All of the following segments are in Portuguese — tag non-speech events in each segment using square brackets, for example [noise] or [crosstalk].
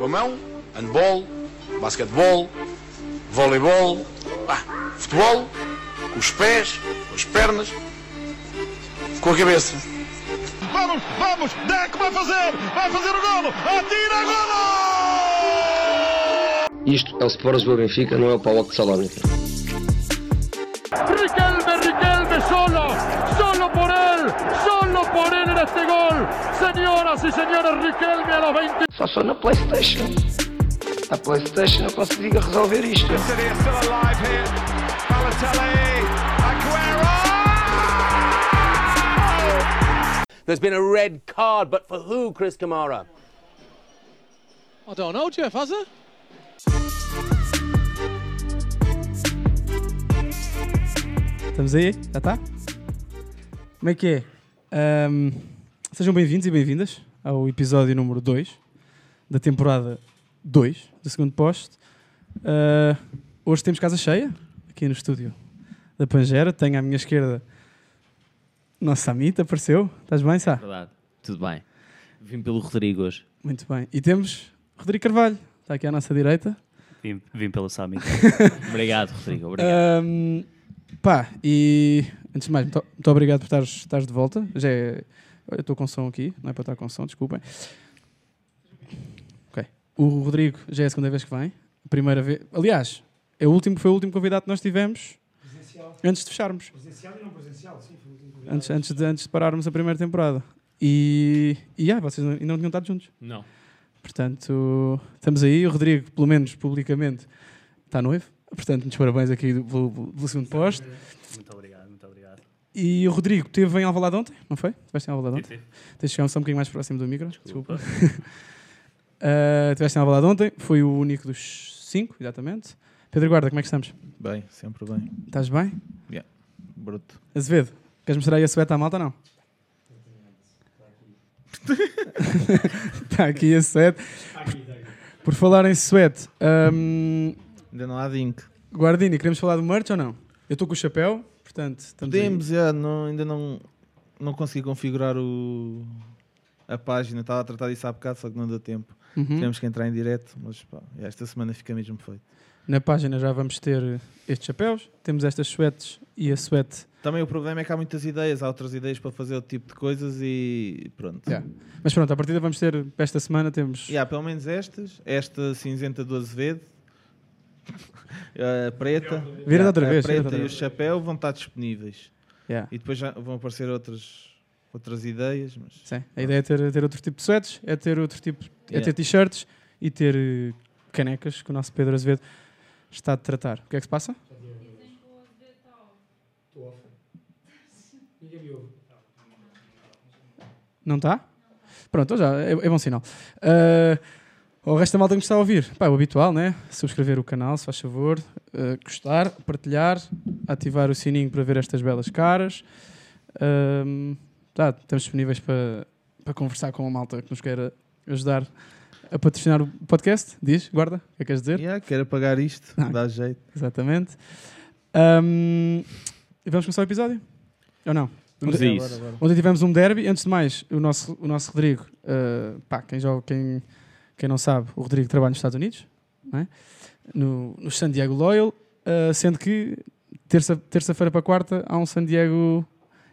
Com a mão, handball, basquetebol, voleibol, ah, futebol, com os pés, com as pernas, com a cabeça. Vamos, vamos, Deco vai fazer, vai fazer o golo, atira golo! Isto é o Sport Lisboa Benfica, não é o Paulo de Salónica. Riquelme a los 20. Só sou na Playstation. A Playstation eu consigo resolver isto. There's been a red card, but for who, Chris Kamara? I don't know, Jeff, has there? Estamos aí? Já está? Como é que é? Ahm, sejam bem-vindos e bem-vindas ao episódio número 2 da temporada 2 do segundo posto. Ah, hoje temos casa cheia aqui no estúdio da Pangera. Tenho à minha esquerda o nosso Samita, apareceu. Estás bem, Sá? Verdade, tudo bem. Vim pelo Rodrigo hoje. Muito bem. E temos Rodrigo Carvalho, está aqui à nossa direita. Vim, vim pelo Sami. [laughs] obrigado, Rodrigo. Obrigado. Ahm, pá, e antes de mais, muito, muito obrigado por estares, estares de volta. Já é, eu estou com som aqui, não é para estar com som, desculpem. Ok. O Rodrigo já é a segunda vez que vem. A primeira vez. Aliás, é o último, foi o último convidado que nós tivemos antes de fecharmos. Presencial e não presencial, sim. foi o último Antes, antes, de, antes de pararmos a primeira temporada. E, e ah, vocês ainda não tinham estado juntos. Não. Portanto, estamos aí. O Rodrigo, pelo menos publicamente, está noivo. Portanto, muitos parabéns aqui do- pelo, pelo segundo posto. Muito obrigado. E o Rodrigo esteve em Alvalade ontem, não foi? Estiveste em Alvalade ontem? Sim, sim. Tens de chegar só um bocadinho mais próximo do micro. Desculpa. Desculpa. [laughs] Uh, estiveste em Alvalade ontem, foi o único dos cinco, exatamente. Pedro Guarda, como é que estamos? Bem, sempre bem. Estás bem? Bruto. Azevedo, queres mostrar aí a sueta à malta ou não? Está aqui a suete. Por falar em suete, um, Ainda não há Dink. Guardini, queremos falar do merch ou não? Eu estou com o chapéu, portanto. Podemos, já, não, ainda não, não consegui configurar o, a página. Estava a tratar disso há bocado, só que não deu tempo. Uhum. Tivemos que entrar em direto, mas pá, esta semana fica mesmo feito. Na página já vamos ter estes chapéus, temos estas suetes e a suete. Também o problema é que há muitas ideias, há outras ideias para fazer outro tipo de coisas e pronto. Yeah. Mas pronto, a partida vamos ter, para esta semana temos. Há pelo menos estas, esta cinzenta do Azevedo, a preta, Vira outra a vez, vira preta outra e o vez. chapéu vão estar disponíveis. Yeah. E depois já vão aparecer outras, outras ideias, mas Sim. A ideia é ter, ter outro tipo de suetes, é ter outro tipo, é Yeah. ter t-shirts e ter eh, canecas que o nosso Pedro Azevedo está a tratar. O que é que se passa? Não está? Pronto, então já, é, é bom sinal. Ah, o resto da malta que nos está a ouvir, pá, o habitual, né? Subscrever o canal, se faz favor, ah, gostar, partilhar, ativar o sininho para ver estas belas caras. Ahm, tá, estamos disponíveis para, para conversar com a malta que nos queira ajudar a patrocinar o podcast. Diz, guarda, o que é que queres dizer? yeah, quero apagar isto, Ah. dá jeito. Exatamente. Ahm, e vamos começar o episódio? Ou não? Vamos Bora, isso. Ontem tivemos um derby. Antes de mais, o nosso, o nosso Rodrigo, uh, pá, quem, joga, quem, quem não sabe, o Rodrigo trabalha nos Estados Unidos, é? no, no San Diego Loyal, uh, sendo que terça- terça-feira para quarta há um San Diego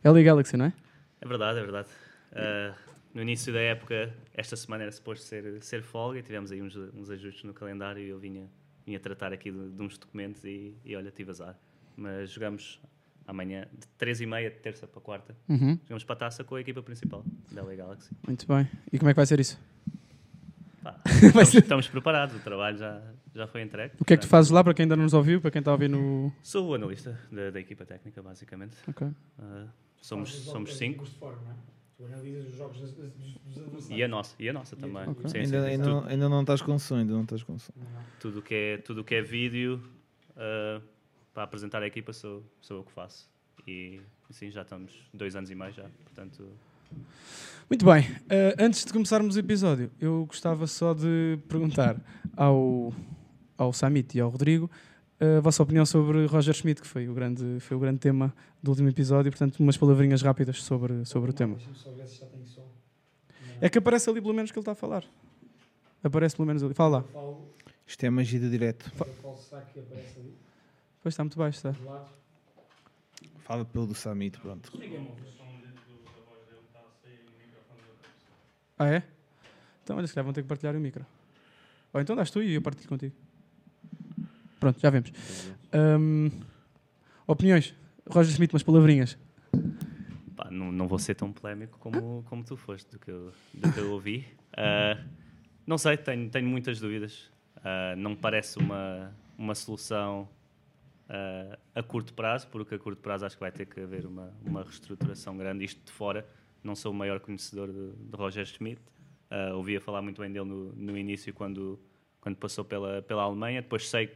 LA Galaxy, não é? É verdade, é verdade. Ah, no início da época, esta semana era suposto ser, ser folga e tivemos aí uns, uns ajustes no calendário e eu vinha, vinha tratar aqui de, de uns documentos e, e olha, tive azar. Mas jogamos amanhã, de 3h30 de terça para quarta, Uhum, jogamos para a taça com a equipa principal da LA Galaxy. Muito bem. E como é que vai ser isso? Pá, [laughs] estamos, ser- estamos preparados, o trabalho já, já foi entregue. O que é que tu fazes lá para quem ainda não nos ouviu, para quem está a ouvir no. Sou o analista da, da equipa técnica, basicamente. Ok. Ah, somos, somos os cinco. fora, é? Tu analisas os jogos dos, dos- dos adversários. E a nossa, e a nossa também. Ok. Sim, Ainda, sim, ainda, não, ainda não estás com som, ainda não estás com som. tudo que é tudo que é vídeo ah, para apresentar a equipa sou, sou eu que faço. E assim já estamos dois anos e meio já, portanto Muito bem. Uh, antes de começarmos o episódio, eu gostava só de perguntar ao, ao Samit e ao Rodrigo uh, a vossa opinião sobre Roger Schmidt, que foi o grande, foi o grande tema do último episódio. Portanto, umas palavrinhas rápidas sobre, sobre o tema. É que aparece ali pelo menos que ele está a falar. Aparece pelo menos ali. Fala lá. Isto é magia do direto. Pois está muito baixo, está. Fala pelo do Samit, pronto. Ninguém me ouve. Ah, é? Então, olha, se calhar vão ter que partilhar o micro. Ou então dás tu e eu partilho contigo. Pronto, já vemos. Hum, opiniões? Roger Smith, umas palavrinhas. Não, não vou ser tão polémico como, como tu foste, do que eu, do que eu ouvi. Ah, não sei, tenho, tenho muitas dúvidas. Ah, não me parece uma, uma solução ah, a curto prazo, porque a curto prazo acho que vai ter que haver uma, uma reestruturação grande. Isto de fora, não sou o maior conhecedor de, de Roger Schmidt. Ah, ouvia falar muito bem dele no, no início, quando, quando passou pela, pela Alemanha. Depois sei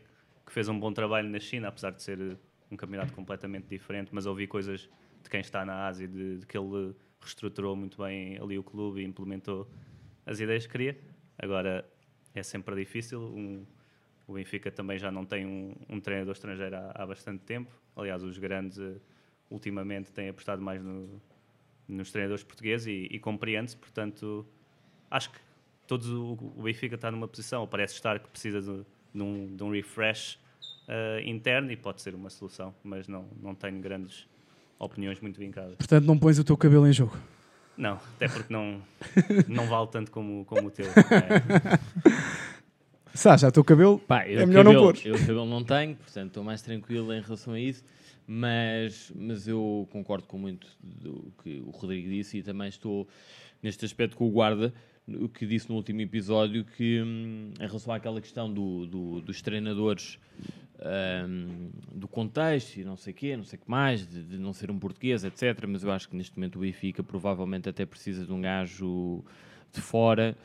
que fez um bom trabalho na China, apesar de ser um campeonato completamente diferente, mas ouvi coisas de quem está na Ásia, de, de que ele reestruturou muito bem ali o clube e implementou as ideias que queria. Agora, é sempre difícil. Um, o Benfica também já não tem um, um treinador estrangeiro há, há bastante tempo. Aliás, os grandes, eh, ultimamente, têm apostado mais no- nos treinadores portugueses e, e compreende-se. Portanto, acho que todos o, o Benfica está numa posição, ou parece estar, que precisa de, de um, de um refresh eh, interno e pode ser uma solução, mas não, não tenho grandes opiniões muito vincadas. Portanto, não pões o teu cabelo em jogo. Não, até porque não, [laughs] não vale tanto como, como o teu. é. Sá, já o teu cabelo Pá, eu é melhor não cabelo, pôr. Eu cabelo não tenho, portanto estou mais tranquilo em relação a isso, mas, mas eu concordo com muito do que o Rodrigo disse e também estou neste aspecto com o Guarda, o que disse no último episódio, que hum, em relação àquela questão do, do- dos treinadores hum, do contexto e não sei o quê, não sei o que mais, de, de não ser um português, etc. Mas eu acho que neste momento o Benfica provavelmente até precisa de um gajo de fora.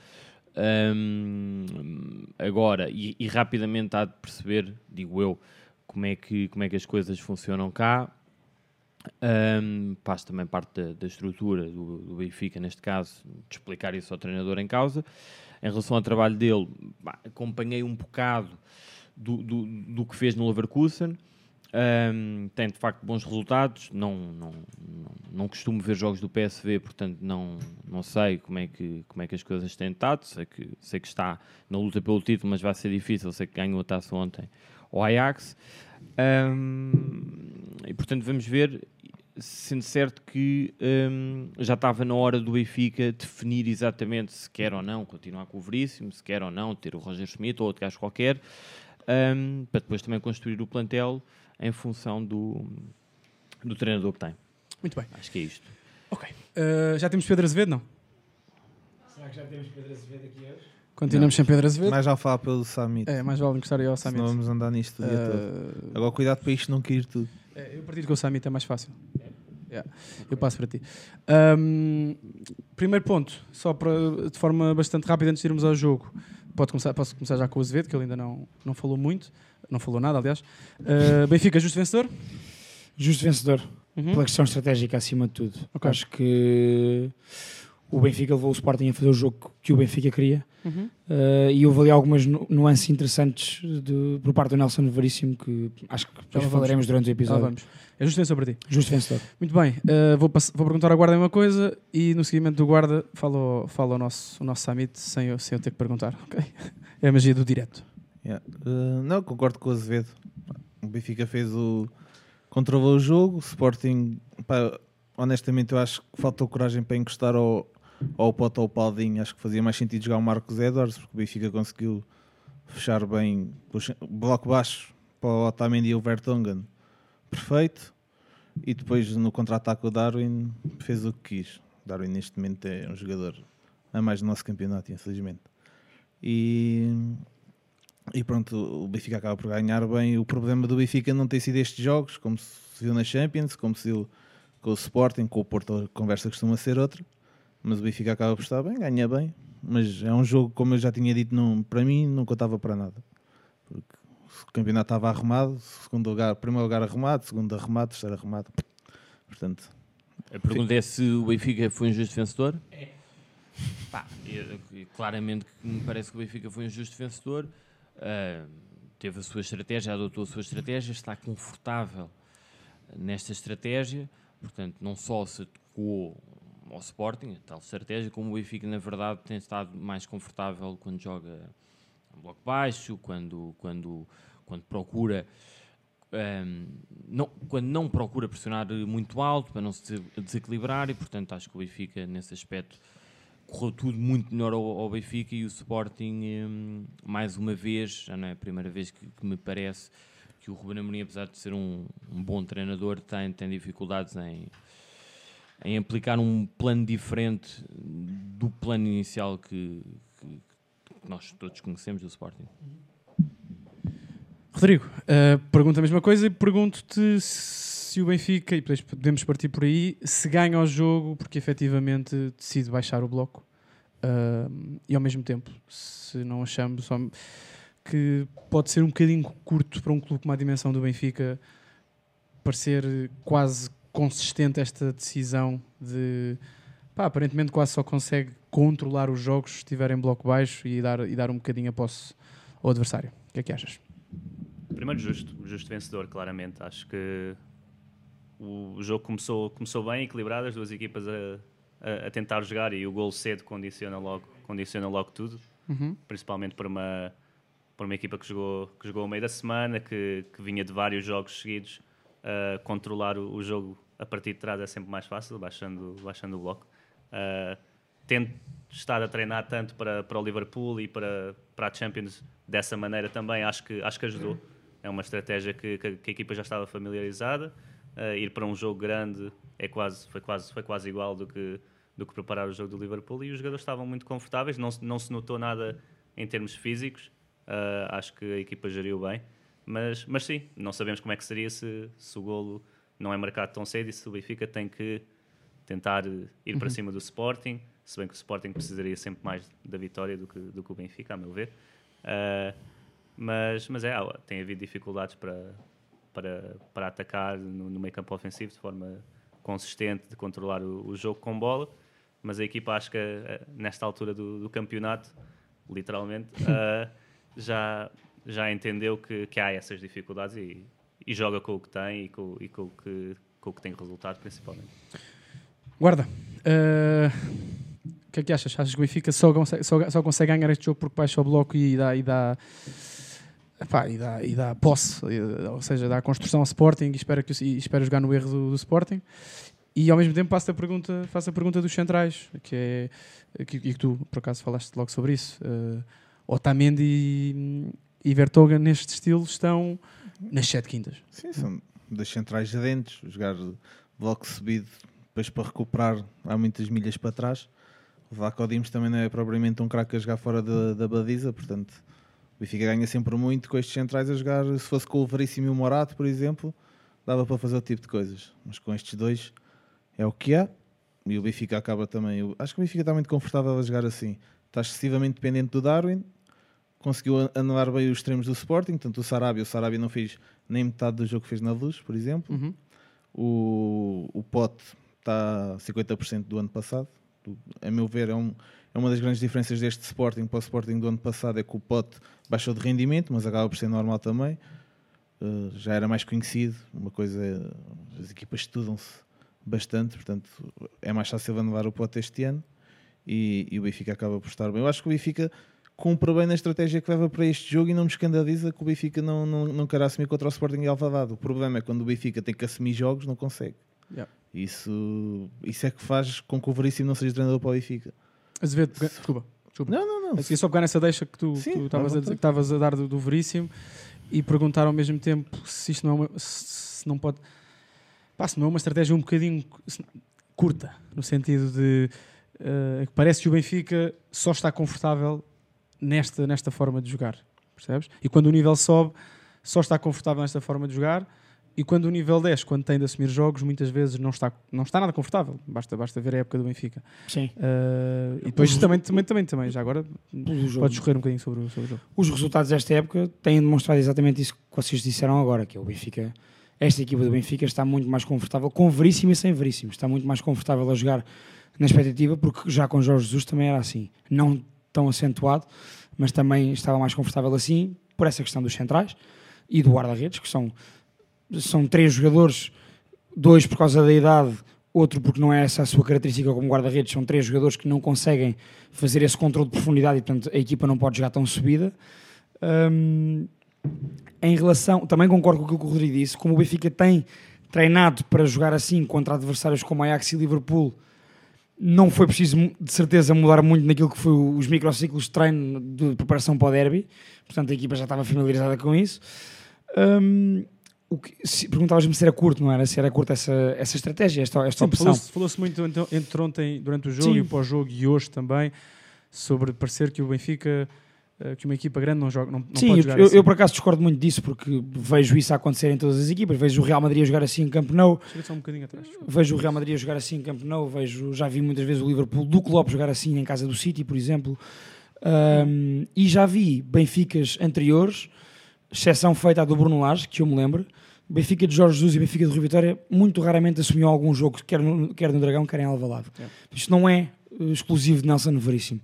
hum, agora, e, e rapidamente há de perceber, digo eu, como é que, como é que as coisas funcionam cá. Um, faz também parte da, da estrutura do, do Benfica, neste caso, de explicar isso ao treinador em causa. Em relação ao trabalho dele, pá, acompanhei um bocado do, do, do que fez no Leverkusen. Um, tem de facto bons resultados. Não, não, não, não costumo ver jogos do PSV, portanto não, não sei como é, que, como é que as coisas têm estado. Sei que, sei que está na luta pelo título, mas vai ser difícil. Sei que ganhou a taça ontem ao Ajax. Um, e portanto vamos ver, sendo certo que um, já estava na hora do Benfica definir exatamente se quer ou não continuar com o Veríssimo, se quer ou não ter o Roger Schmidt ou outro gajo qualquer, um, para depois também construir o plantel em função do, do treinador que tem. Muito bem. Acho que é isto. Ok. Uh, já temos Pedro Azevedo, não? Será que já temos Pedro Azevedo aqui hoje? Continuamos sem Pedro Azevedo. Mais já falar pelo Samit. É, mais vale encostar aí ao Samit. Senão vamos andar nisto o dia Uh, todo. Agora cuidado para isto não cair tudo. É, eu partilho com o Samit, é mais fácil. Yeah, Eu passo para ti. Ahm, primeiro ponto, só para, de forma bastante rápida, antes de irmos ao jogo. Pode começar, posso começar já com o Azevedo, que ele ainda não, não falou muito. Não falou nada, aliás. Uh, Benfica, justo vencedor? Justo vencedor, Uhum. pela questão estratégica acima de tudo. Ok. Acho que o Benfica levou o Sporting a fazer o jogo que o Benfica queria. Uhum. Uh, e houve ali algumas nu- nuances interessantes de- por parte do Nelson Veríssimo que acho que Já depois lá falaremos vamos. durante o Já episódio. vamos. É justo vencedor para ti. Justo vencedor. Muito bem, uh, vou, vou perguntar ao guarda uma coisa e no seguimento do guarda fala, o- fala o, nosso, o nosso summit sem eu, sem eu ter que perguntar. ok? [laughs] É a magia do direto. Yeah. Uh, não, concordo com o Azevedo. O Benfica fez o. controlou o jogo. O Sporting, pá, honestamente, eu acho que faltou coragem para encostar ao, ao Pote ou ao Paldinho. Acho que fazia mais sentido jogar o Marcos Edwards, porque o Benfica conseguiu fechar bem o bloco baixo para o Otamendi e o Vertonghen. Perfeito. E depois no contra-ataque o Darwin fez o que quis. O Darwin neste momento é um jogador a mais do nosso campeonato, infelizmente. E, e pronto, o Benfica acaba por ganhar bem. O problema do Benfica não tem sido estes jogos, como se viu na Champions, como se viu com o Sporting, com o Porto, a conversa costuma ser outra. Mas o Benfica acaba por estar bem, ganha bem. Mas é um jogo, como eu já tinha dito, não, para mim não contava para nada. Porque o campeonato estava arrumado, segundo lugar, primeiro lugar arrumado, segundo arrumado, terceiro arrumado. Portanto, A pergunta é se o Benfica foi um justo vencedor? É. Pá, claramente que me parece que o Benfica foi um justo vencedor. Ah, teve a sua estratégia, adotou a sua estratégia, está confortável nesta estratégia. Portanto, não só se adequou ao Sporting, a tal estratégia, como o Benfica, na verdade, tem estado mais confortável quando joga a bloco baixo, quando, quando, quando procura. ehm, não, quando não procura pressionar muito alto para não se desequilibrar e portanto acho que o Benfica nesse aspecto correu tudo muito melhor ao, ao Benfica e o Sporting hum, mais uma vez, já não é a primeira vez que, que me parece que o Ruben Amorim apesar de ser um, um bom treinador tem, tem dificuldades em, em aplicar um plano diferente do plano inicial que, que- que nós todos conhecemos do Sporting. Rodrigo, uh, pergunto a mesma coisa e pergunto-te se o Benfica, e podemos partir por aí, se ganha o jogo porque efetivamente decide baixar o bloco uh, e ao mesmo tempo, se não achamos que pode ser um bocadinho curto para um clube com uma dimensão do Benfica parecer quase consistente esta decisão de pá, aparentemente quase só consegue controlar os jogos se estiver em bloco baixo e dar, e dar um bocadinho a posse ao adversário. O que é que achas? Primeiro justo, justo vencedor, claramente. Acho que o jogo começou, começou bem, equilibrado, as duas equipas a, a, a tentar jogar e o gol cedo condiciona logo, condiciona logo tudo. Uhum. Principalmente para uma, para uma equipa que jogou, que jogou ao meio da semana, que, que vinha de vários jogos seguidos. Uh, controlar o, o jogo a partir de trás é sempre mais fácil, baixando, baixando o bloco. Uh, tendo estado a treinar tanto para, para o Liverpool e para, para a Champions dessa maneira também, acho que, acho que ajudou. É uma estratégia que, que, que a equipa já estava familiarizada. Uh, ir para um jogo grande é quase, foi, quase, foi quase igual do que, do que preparar o jogo do Liverpool e os jogadores estavam muito confortáveis, não, não se notou nada em termos físicos. Uh, acho que a equipa geriu bem. Mas, mas sim, não sabemos como é que seria se, se o golo não é marcado tão cedo e se o Benfica tem que tentar ir para Uhum. cima do Sporting, se bem que o Sporting precisaria sempre mais da vitória do que, do que o Benfica, a meu ver. Ah, mas, mas é, tem havido dificuldades para, para, para atacar no, no meio campo ofensivo de forma consistente, de controlar o, o jogo com bola. Mas a equipa, acho que eh, nesta altura do, do campeonato, literalmente, [laughs] ah, já, já entendeu que, que há essas dificuldades e, e joga com o que tem e com, e com o, que, com o que tem resultado, principalmente. Guarda, eh, o que é que achas? Achas que o Benfica só consegue, só, só consegue ganhar este jogo porque baixa o bloco e dá, e dá, epá, e dá, e dá posse, e- ou seja, dá construção ao Sporting e espera, que, e espera jogar no erro do, do Sporting? E ao mesmo tempo faço a pergunta, faço a pergunta dos centrais, que é que, que tu por acaso falaste logo sobre isso. Uh, Otamendi e, e Vertogen neste estilo estão nas sete quintas. Sim, são das centrais adentros, jogar bloco subido, depois para recuperar há muitas milhas para trás. O Vlaco Dimos também não é propriamente um craque a jogar fora da, da baliza, portanto o Benfica ganha sempre muito com estes centrais a jogar. Se fosse com o Veríssimo e o Morato, por exemplo, dava para fazer o tipo de coisas, mas com estes dois é o que há. E o Benfica acaba também. acho que o Benfica está muito confortável a jogar assim. Está excessivamente dependente do Darwin, conseguiu anular bem os extremos do Sporting, tanto o Sarabia, o Sarabia não fez nem metade do jogo que fez na luz, por exemplo. Uhum. O, o Pote está a 50% do ano passado. Do- A meu ver, é, um- é uma das grandes diferenças deste Sporting para o Sporting do ano passado, é que o Pote baixou de rendimento, mas acaba por ser normal também. Uh, já era mais conhecido, uma coisa as equipas estudam-se bastante, portanto é mais fácil anular o Pote este ano e, e o Benfica acaba por estar bem. Eu acho que o Benfica cumpre bem na estratégia que leva para este jogo e não me escandaliza que o Benfica não, não, não queira assumir contra o Sporting e Alvalade. O problema é quando o Benfica tem que assumir jogos, não consegue. Yeah. Isso, isso é que faz com que o Veríssimo não seja treinador para o Benfica. Azevedo, pega- desculpa. desculpa. Não, não, não. Eu queria só pegar nessa deixa que tu estavas a a dar do, do Veríssimo e perguntar ao mesmo tempo se isto não é uma, se se não pode pá, se não é uma estratégia um bocadinho se- curta, no sentido de que parece que o Benfica só está confortável nesta, nesta forma de jogar, percebes? E quando o nível sobe, só está confortável nesta forma de jogar. E quando o nível 10, quando tem de assumir jogos, muitas vezes não está, não está nada confortável. Basta, basta ver a época do Benfica. Sim. Eh, e depois Os- também, também, também, também, já agora podes escorrer um bocadinho sobre, o- sobre o jogo. Os resultados desta época têm demonstrado exatamente isso que vocês disseram agora, que é o Benfica. Esta equipa do Benfica está muito mais confortável, com Veríssimo e sem Veríssimo. Está muito mais confortável a jogar na expectativa, porque já com Jorge Jesus também era assim. Não tão acentuado, mas também estava mais confortável assim, por essa questão dos centrais e do guarda-redes, que são, são três jogadores, dois por causa da idade, outro porque não é essa a sua característica como guarda-redes, são três jogadores que não conseguem fazer esse controle de profundidade e, portanto, a equipa não pode jogar tão subida. Hum, em relação, também concordo com aquilo que o Rodrigo disse, como o Benfica tem treinado para jogar assim contra adversários como Ajax e Liverpool, não foi preciso de certeza mudar muito naquilo que foi os microciclos de treino de preparação para o derby, portanto a equipa já estava familiarizada com isso. O que, se, perguntavas-me se era curto, não era? Se era curta essa, essa estratégia, esta, esta Sim, opção. Falou-se falou-se muito então, entre ontem, durante o jogo Sim. e o pós-jogo e hoje também, sobre parecer que o Benfica, que uma equipa grande não, joga, não, não Sim, eu, assim. eu por acaso discordo muito disso porque vejo isso a acontecer em todas as equipas. Vejo o Real Madrid a jogar assim em Camp Nou, um atrás. vejo o Real Madrid a jogar assim em Camp Nou, vejo, já vi muitas vezes o Liverpool do Klopp jogar assim em casa do City, por exemplo. Um, e já vi Benficas anteriores, exceção feita a do Bruno Lage, que eu me lembro. Benfica de Jorge Jesus e Benfica de Rui Vitória muito raramente assumiu algum jogo, quer no, quer no Dragão, quer em Alvalade. Isto não é eh, exclusivo de Nelson Veríssimo.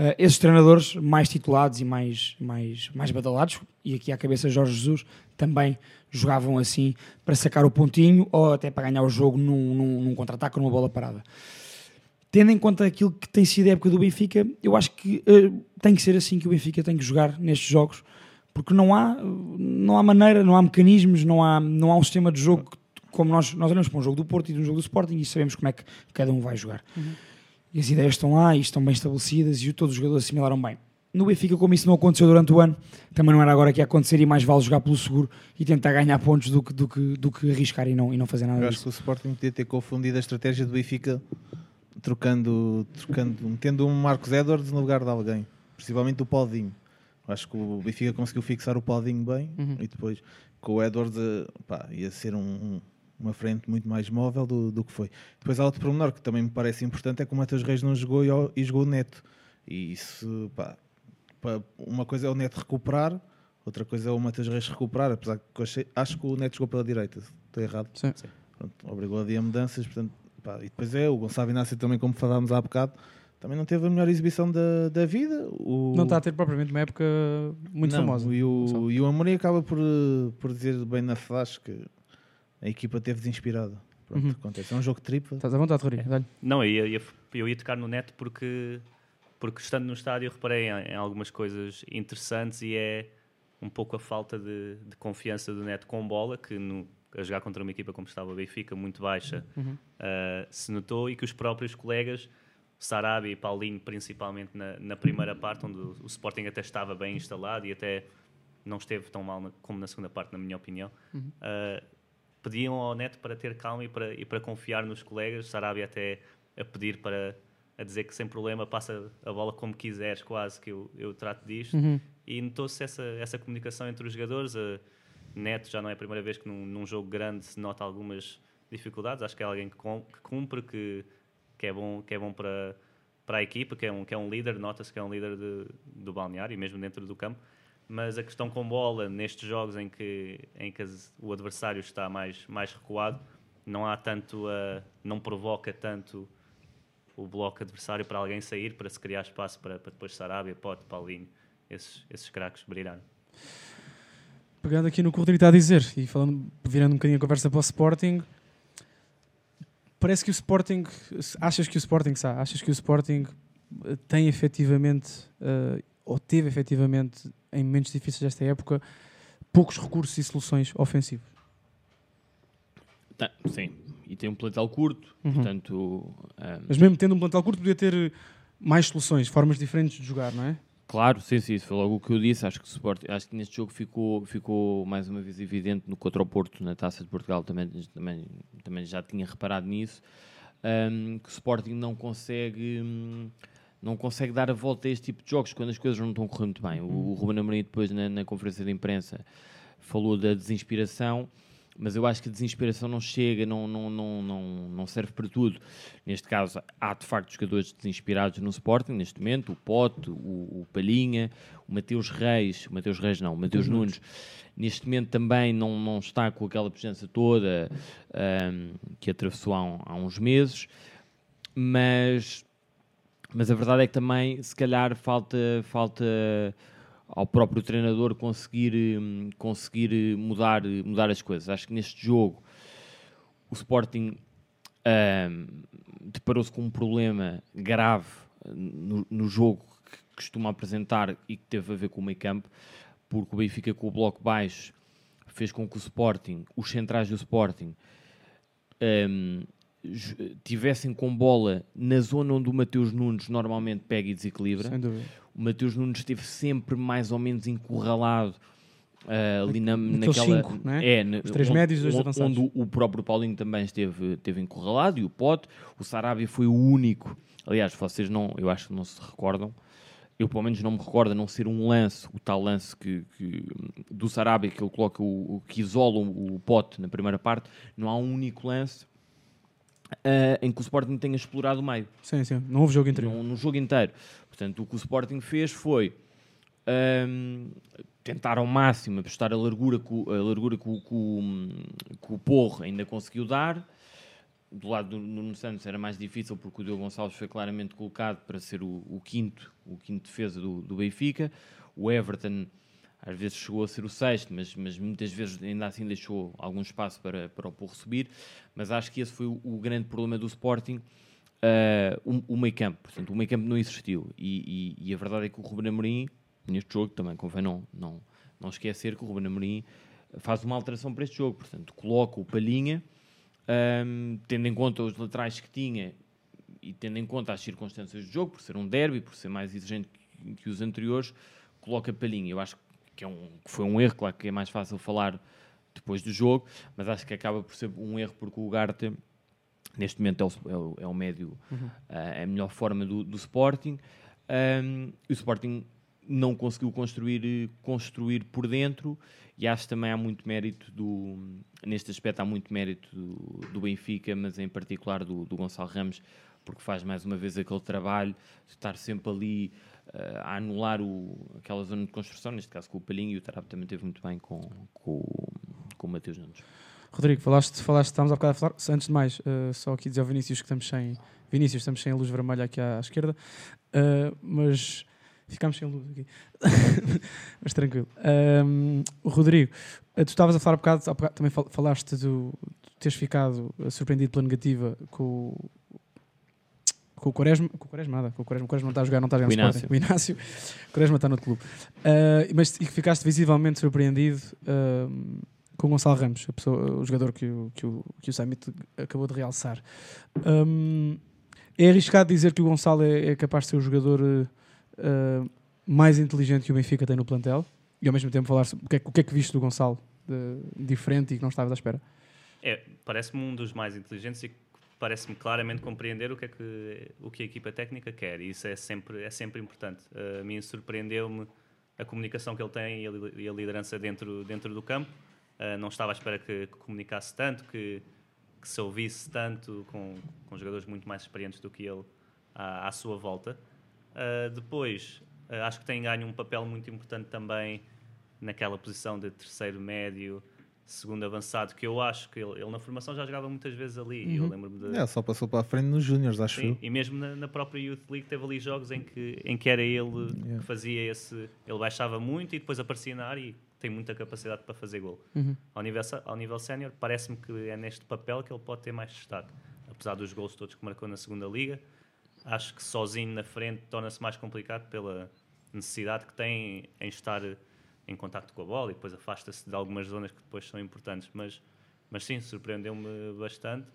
Uh, esses treinadores mais titulados e mais, mais, mais badalados, e aqui à cabeça Jorge Jesus, também jogavam assim para sacar o pontinho ou até para ganhar o jogo num, num, num contra-ataque ou numa bola parada. Tendo em conta aquilo que tem sido a época do Benfica, eu acho que uh, tem que ser assim que o Benfica tem que jogar nestes jogos, porque não há, não há maneira, não há mecanismos, não há, não há um sistema de jogo como nós, nós olhamos para um jogo do Porto e de um jogo do Sporting e sabemos como é que cada um vai jogar. Uhum. E as ideias estão lá e estão bem estabelecidas e todos os jogadores assimilaram bem. No Benfica, como isso não aconteceu durante o ano, também não era agora que ia acontecer e mais vale jogar pelo seguro e tentar ganhar pontos do que, do que, do que arriscar e não, e não fazer nada Eu acho disso. que o Sporting podia ter confundido a estratégia do Benfica trocando, trocando metendo um Marcos Edwards no lugar de alguém, principalmente o Paulinho. Acho que o Benfica conseguiu fixar o Paulinho bem Uhum. e depois com o Edwards eh, pá, ia ser um- um- uma frente muito mais móvel do, do que foi. Depois há outro pormenor que também me parece importante é que o Matheus Reis não jogou e, e jogou o Neto. E isso, pá, pá, uma coisa é o Neto recuperar, outra coisa é o Matheus Reis recuperar, apesar que eu achei- acho que o Neto jogou pela direita, estou errado. Sim. Pronto, obrigou a dia mudanças, portanto, pá, e depois é o Gonçalo Inácio também, como falámos há bocado, também não teve a melhor exibição da, da vida. O... Não está a ter propriamente uma época muito Não, famosa. E o, Gonçalo. e o Amorim acaba por, por dizer bem na flash que a equipa teve desinspirada. Pronto, Uhum. acontece. É um jogo triplo. Estás à vontade, Rodrigo. Dá-lhe. Não, eu ia, eu ia tocar no neto porque, porque estando no estádio reparei em, em algumas coisas interessantes e é um pouco a falta de, de confiança do neto com bola, que no, a jogar contra uma equipa como estava o Benfica, muito baixa, Uhum. ah, se notou e que os próprios colegas, Sarabia e Paulinho, principalmente na, na primeira parte, onde o, o Sporting até estava bem instalado e até não esteve tão mal na- como na segunda parte, na minha opinião, Uhum. ah, pediam ao Neto para ter calma e para, e para confiar nos colegas. Sarabia até a pedir para a dizer que sem problema passa a bola como quiseres, quase que eu, eu trato disto. Uhum. E notou-se essa, essa comunicação entre os jogadores. A Neto já não é a primeira vez que num, num jogo grande se nota algumas dificuldades. Acho que é alguém que, com- que cumpre, que, que é bom, que é bom para, para a equipa, que é um, que é um líder. Nota-se que é um líder de- do balneário e mesmo dentro do campo. Mas a questão com bola, nestes jogos em que, em que o adversário está mais, mais recuado, não há tanto, a- não provoca tanto o bloco adversário para alguém sair, para se criar espaço para, para depois Sarabia, Pote, Paulinho, esses, esses craques brilharem. Pegando aqui no que o Rodrigo está a dizer e falando, virando um bocadinho a conversa para o Sporting, parece que o Sporting, achas que o Sporting, sabe, achas que o Sporting eh, tem efetivamente, eh, ou teve efetivamente, em momentos difíceis desta época, poucos recursos e soluções ofensivos? Tá, sim, e tem um plantel curto, Uhum. portanto. ahm, Mas mesmo tendo um plantel curto, podia ter mais soluções, formas diferentes de jogar, não é? Claro, sim, sim, isso foi logo o que eu disse. Acho que, Sport, acho que neste jogo ficou, ficou mais uma vez evidente no contra o Porto, na Taça de Portugal, também, também, também já tinha reparado nisso, ahm, que o Sporting não consegue, hum, não consegue dar a volta a este tipo de jogos quando as coisas não estão correndo muito bem. O, o Ruben Amorim depois na, na conferência de imprensa falou da desinspiração, mas eu acho que a desinspiração não chega, não, não, não, não, não serve para tudo. Neste caso, há de facto jogadores desinspirados no Sporting, neste momento, o Pote, o, o Palhinha, o Mateus Reis, o Mateus Reis não, o Mateus Uhum. Nunes, neste momento também não, não está com aquela presença toda ahm, que atravessou há, um- há uns meses, mas, mas a verdade é que também, se calhar, falta, falta ao próprio treinador conseguir, hum, conseguir mudar, mudar as coisas. Acho que neste jogo o Sporting ahm, deparou-se com um problema grave no, no jogo que costuma apresentar e que teve a ver com o meio campo, porque o Benfica com o bloco baixo fez com que o Sporting, os centrais do Sporting, ju- tivessem com bola na zona onde o Mateus Nunes normalmente pega e desequilibra. O Mateus Nunes esteve sempre mais ou menos encurralado ah, ali na, naquela. cinco, é? É, na- Os três onde- médios e os onde- avançados. Onde o próprio Paulinho também esteve, esteve encurralado e o Pote. O Sarabia foi o único. Aliás, vocês não, eu acho que não se recordam. Eu, pelo menos, não me recordo a não ser um lance, o tal lance que, que- do Sarabia, que ele coloca o- que isola o, o Pote na primeira parte. Não há um único lance ah, em que o Sporting tenha explorado o meio. Sim, sim. Não houve jogo interior. No, no jogo inteiro. Portanto, o que o Sporting fez foi ahm, tentar ao máximo apostar a largura que, o- a largura que, o- que o- que o Porro ainda conseguiu dar. Do lado do Nuno Santos era mais difícil porque o Diogo Gonçalves foi claramente colocado para ser o, o quinto, o quinto defesa do, do Benfica. O Everton às vezes chegou a ser o sexto, mas, mas muitas vezes ainda assim deixou algum espaço para, para o Porro subir. Mas acho que esse foi o, o grande problema do Sporting, ah, o, o meio campo. Portanto, o meio campo não existiu. E, e- e a verdade é que o Ruben Amorim, neste jogo, também convém não, não, não esquecer que o Ruben Amorim faz uma alteração para este jogo. Portanto, coloca o Palhinha, ahm, tendo em conta os laterais que tinha e tendo em conta as circunstâncias do jogo, por ser um derby, por ser mais exigente que, que os anteriores, coloca Palhinha. Eu acho que, é um, que foi um erro, claro que é mais fácil falar depois do jogo, mas acho que acaba por ser um erro porque o Ugarte neste momento é o, é o, é o médio, Uhum. ah, é a melhor forma do, do Sporting. E o Sporting não conseguiu construir, construir por dentro e acho que também há muito mérito do neste aspecto há muito mérito do, do Benfica, mas em particular do, do Gonçalo Ramos, porque faz mais uma vez aquele trabalho de estar sempre ali a anular o, aquela zona de construção, neste caso com o Palhinho e o Tarap também teve muito bem com, com, com o Mateus Nunes. Rodrigo, falaste, falaste, estávamos há bocado a falar. Antes de mais, eh, só aqui dizer ao Vinícius que estamos sem. Vinícius, estamos sem a luz vermelha aqui à, à esquerda, eh, mas ficámos sem luz aqui. [laughs] mas tranquilo. O Rodrigo, eh, tu estavas a falar há bocado, bocado também fal- falaste do, de teres ficado eh, surpreendido pela negativa com, o- com o Quaresma. Com o Quaresma, nada. Com o Quaresma, o Quaresma não está a jogar, não está a jogar O no Sporting. Inácio. O Inácio. O Quaresma está no outro clube. Ah, mas e que ficaste visivelmente surpreendido ahm, com o Gonçalo Ramos, a pessoa, o jogador que o, que o, que o Samit acabou de realçar. Ahm, é arriscado dizer que o Gonçalo é, é capaz de ser o jogador ah, mais inteligente que o Benfica tem no plantel e ao mesmo tempo falar o que é, que- o que, é que viste do Gonçalo de- diferente e que não estavas à espera. É, parece-me um dos mais inteligentes e que parece-me claramente compreender o que é que, o que a equipa técnica quer e isso é sempre, é sempre importante. Uh, a mim surpreendeu-me a comunicação que ele tem e a, e a liderança dentro, dentro do campo. Uh, não estava à espera que, que comunicasse tanto, que, que se ouvisse tanto com, com jogadores muito mais experientes do que ele à, à sua volta. Uh, depois, acho que tem ganho um papel muito importante também naquela posição de terceiro médio, segundo avançado, que eu acho que ele, ele na formação já jogava muitas vezes ali. e Eu Uhum. lembro-me de. É, só passou para a frente nos Júniors, acho Sim, eu. e mesmo na, na própria Youth League teve ali jogos em que, em que era ele Yeah. que fazia esse. Ele baixava muito e depois aparecia na área e tem muita capacidade para fazer gol. Uhum. Ao nível, ao nível sénior, parece-me que é neste papel que ele pode ter mais destaque. Apesar dos gols todos que marcou na segunda liga, acho que sozinho na frente torna-se mais complicado pela necessidade que tem em estar em contacto com a bola e depois afasta-se de algumas zonas que depois são importantes. Mas, mas sim, surpreendeu-me bastante.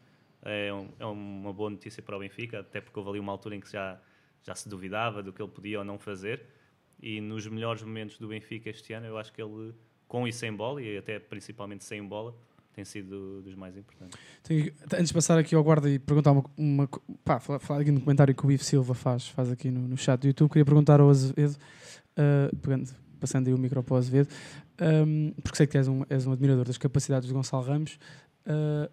É, um- é uma boa notícia para o Benfica, até porque houve ali uma altura em que já, já se duvidava do que ele podia ou não fazer. E nos melhores momentos do Benfica este ano, eu acho que ele, com e sem bola, e até principalmente sem bola, tem sido dos mais importantes. Tenho- antes de passar aqui ao guarda e perguntar uma, uma pá, falar, falar aqui no comentário que o Ivo Silva faz, faz aqui no, no chat do YouTube, queria perguntar ao Azevedo, ah, pegando, passando aí o micro para o Azevedo, ahm, porque sei que és um, és um admirador das capacidades do Gonçalo Ramos, ah,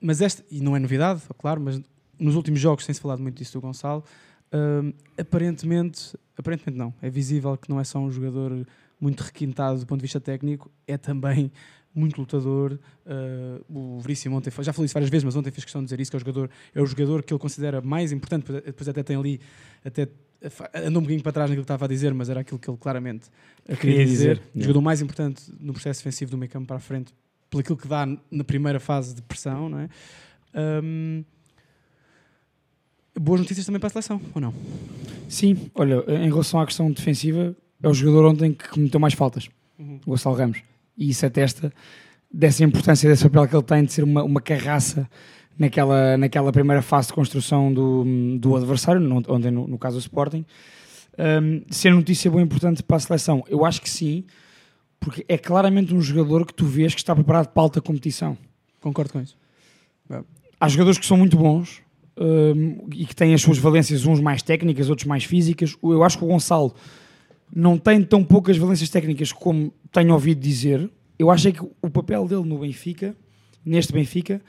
mas esta, e não é novidade, claro, mas nos últimos jogos tem-se falado muito disso do Gonçalo, ahm, aparentemente, aparentemente não, é visível que não é só um jogador muito requintado do ponto de vista técnico, é também muito lutador. Uh, o Veríssimo ontem, já falei isso várias vezes, mas ontem fez questão de dizer isso, que é o jogador, é o jogador que ele considera mais importante, depois, até tem ali, até andou um bocadinho para trás naquilo que estava a dizer, mas era aquilo que ele claramente queria Queria dizer. dizer, O yeah. jogador mais importante no processo defensivo do meio campo para a frente, pelo aquilo que dá na primeira fase de pressão, não é? Hum, boas notícias também para a seleção, ou não? Sim, olha, em relação à questão defensiva, é o jogador ontem que cometeu mais faltas, Uhum. o Gonçalo Ramos. E isso atesta dessa importância, desse papel que ele tem de ser uma, uma carraça naquela, naquela primeira fase de construção do, do adversário, ontem no, no caso do Sporting. Um, ser notícia boa e importante para a seleção, eu acho que sim, porque é claramente um jogador que tu vês que está preparado para alta competição. Concordo com isso. Há jogadores que são muito bons hum, e que têm as suas valências, uns mais técnicas, outros mais físicas. Eu acho que o Gonçalo não tem tão poucas valências técnicas como tenho ouvido dizer. Eu acho é que o papel dele no Benfica, neste Benfica,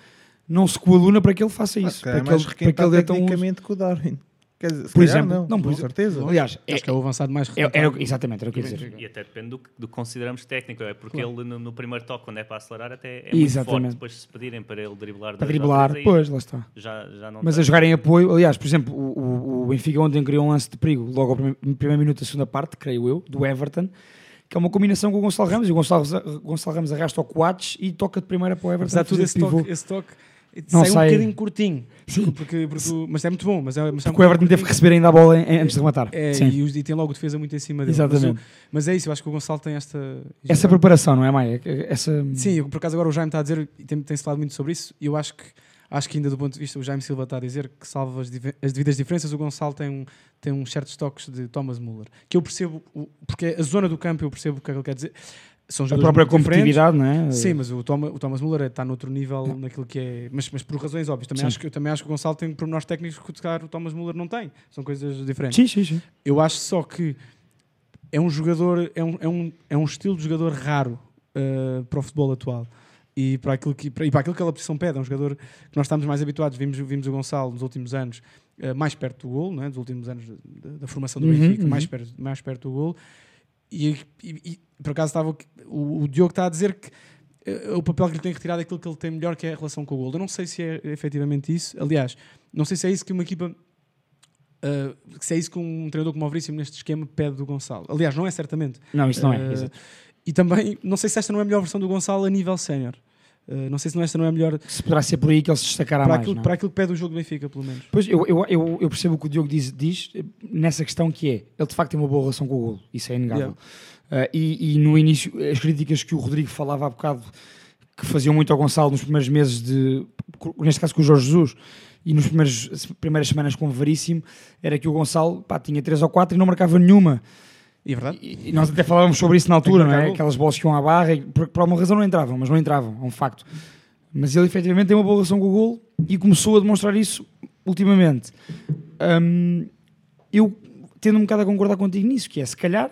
não se coaluna para que ele faça isso. Ah, para, é que ele, para que ele tão tecnicamente que o Darwin. Quer dizer, se Por exemplo, não, não, por com exemplo. certeza. Aliás, é- Acho que é o avançado mais É- o- requintado. exatamente, era o que eu ia dizer. E até depende do que, do que consideramos técnico, é porque Claro. ele no, no primeiro toque, quando é para acelerar, até é muito Exatamente. forte. Depois, se pedirem para ele driblar, Para driblar, três, aí pois, lá está. Já, já não Mas tem. a jogar em apoio, aliás, por exemplo, o, o, o Benfica ontem criou um lance de perigo logo ao primeiro, no primeiro minuto da segunda parte, creio eu, do Everton, que é uma combinação com o Gonçalo Ramos, e o Gonçalo, Gonçalo Ramos arrasta ao Coates e toca de primeira para o Everton. Apesar de tudo, esse toque, esse toque Não sai, um sai- bocadinho curtinho. Sim. Porque, porque o- mas é muito bom. Mas é, mas é um Porque o Everton teve que receber ainda a bola em- antes de rematar. É, Sim. e, e tem logo defesa muito em cima dele. Exatamente. Mas, mas é isso, eu acho que o Gonçalo tem esta. Essa preparação, não é, Maia? Essa... Sim, por acaso agora o Jaime está a dizer, e tem- tem-se falado muito sobre isso, e eu acho que, acho que ainda do ponto de vista, o Jaime Silva está a dizer que salva as, as devidas diferenças, o Gonçalo tem, um, tem uns certos toques de Thomas Muller, que eu percebo, porque a zona do campo eu percebo o que é que ele quer dizer. São A própria competitividade, não é? Sim, mas o, Toma- o Thomas Muller está noutro nível naquilo que é. Mas, mas por razões óbvias. Também Sim. acho, que, eu também acho que o Gonçalo tem pormenores técnicos que o Thomas Muller não tem. São coisas diferentes. Sim, sim, sim. Eu acho só que é um jogador, é um, é um, é um estilo de jogador raro uh, para o futebol atual. E para, aquilo que, para, e para aquilo que a posição pede, é um jogador que nós estamos mais habituados. Vimos, vimos o Gonçalo nos últimos anos uh, mais perto do gol, não é? dos últimos anos da, da formação do Uhum, Benfica, uhum. mais, perto, mais perto do gol. E, e- e, por acaso estava o, o Diogo está a dizer que uh, o papel que lhe tem retirado é aquilo que ele tem melhor, que é a relação com o gol. Eu não sei se é efetivamente isso. Aliás, não sei se é isso que uma equipa Uh, se é isso que um treinador como o Maurício neste esquema pede do Gonçalo. Aliás, não é certamente. Não, isso não é, exato. E também, não sei se esta não é a melhor versão do Gonçalo a nível sénior. Uh, não sei se não esta não é a melhor. Se poderá ser por aí que ele se destacará para mais. Aquilo, é? para aquilo que pede o jogo do Benfica, pelo menos. Pois, eu, eu, eu, eu percebo o que o Diogo diz, diz eh, nessa questão que é, ele de facto tem uma boa relação com o golo, isso é inegável. Uh, e, e no início, as críticas que o Rodrigo falava há bocado, que faziam muito ao Gonçalo nos primeiros meses de, neste caso com o Jorge Jesus, e nas primeiras, primeiras semanas com o Veríssimo, era que o Gonçalo pá, tinha 3 ou 4 e não marcava nenhuma. E é verdade. E, e nós até falávamos sobre isso na altura, não é? Aquelas bolas que iam à barra, e por, por alguma razão não entravam, mas não entravam, é um facto. Mas ele efetivamente tem uma boa relação com o golo e começou a demonstrar isso ultimamente. Hum, eu tendo um bocado a concordar contigo nisso, que é se calhar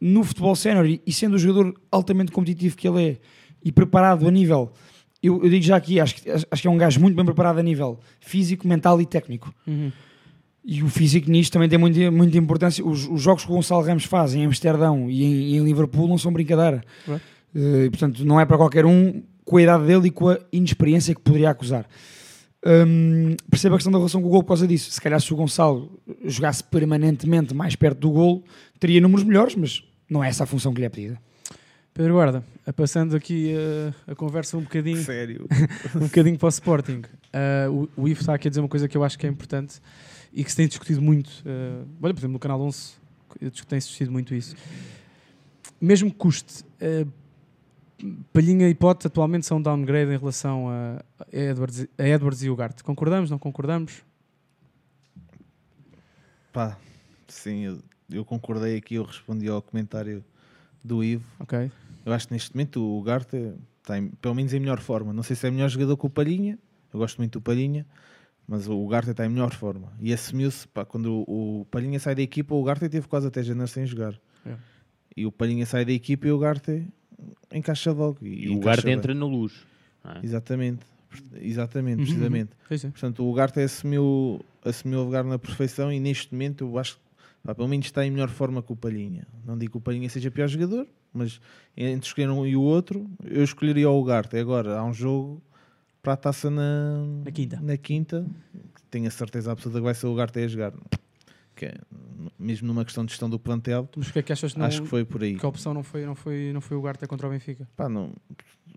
no futebol sénior e, e sendo o jogador altamente competitivo que ele é e preparado a nível, eu, eu digo já aqui, acho, que- acho que é um gajo muito bem preparado a nível físico, mental e técnico. Uhum. E o físico nisto também tem muita, muita importância. Os, os jogos que o Gonçalo Ramos faz em Amsterdão e em, em Liverpool não são brincadeira. Claro. Eh, e, portanto, não é para qualquer um com a idade dele e com a inexperiência que poderia acusar. Hum, percebo a questão da relação com o gol por causa disso. Se calhar se o Gonçalo jogasse permanentemente mais perto do gol, teria números melhores, mas não é essa a função que lhe é pedida. Pedro Guarda, uh, passando aqui uh, a conversa um bocadinho, Sério? [laughs] um bocadinho para o Sporting. Uh, o, o Ivo está aqui a dizer uma coisa que eu acho que é importante e que se tem discutido muito. Uh, olha, por exemplo, no Canal 11 tem-se discutido muito isso. Mesmo que custe, uh, Palhinha e Pote atualmente são downgrade em relação a, a, Edwards, a Edwards e Ugarte. Concordamos? Não concordamos? Pá, sim, eu, eu concordei aqui, eu respondi ao comentário do Ivo. Ok. Eu acho que neste momento o Ugarte está em- pelo menos em melhor forma. Não sei se é melhor jogador que o Palhinha, eu gosto muito do Palhinha, mas o Ugarte está em melhor forma. E assumiu-se, quando o, o Palhinha sai da equipa, o Ugarte teve quase até janeiro sem jogar. É. E o Palhinha sai da equipa e o Ugarte encaixa logo. E o encaixa Ugarte bem. entra na luz. é? Exatamente. Exatamente, Uhum, precisamente. uhum. Sim, sim. Portanto, o Ugarte assumiu, assumiu o lugar na perfeição e neste momento eu acho que pá, pelo menos está em melhor forma que o Palhinha. Não digo que o Palhinha seja pior jogador, mas entre escolher um e o outro, eu escolheria o Ugarte. Agora, há um jogo para a taça na, Na quinta. na quinta, que tenho a certeza absoluta que vai ser o Ugarte a jogar. Que é, mesmo numa questão de gestão do plantel, Mas o que é que achas não, acho que foi por aí. que a opção não foi, não foi, não foi o Ugarte contra o Benfica? Pá, não,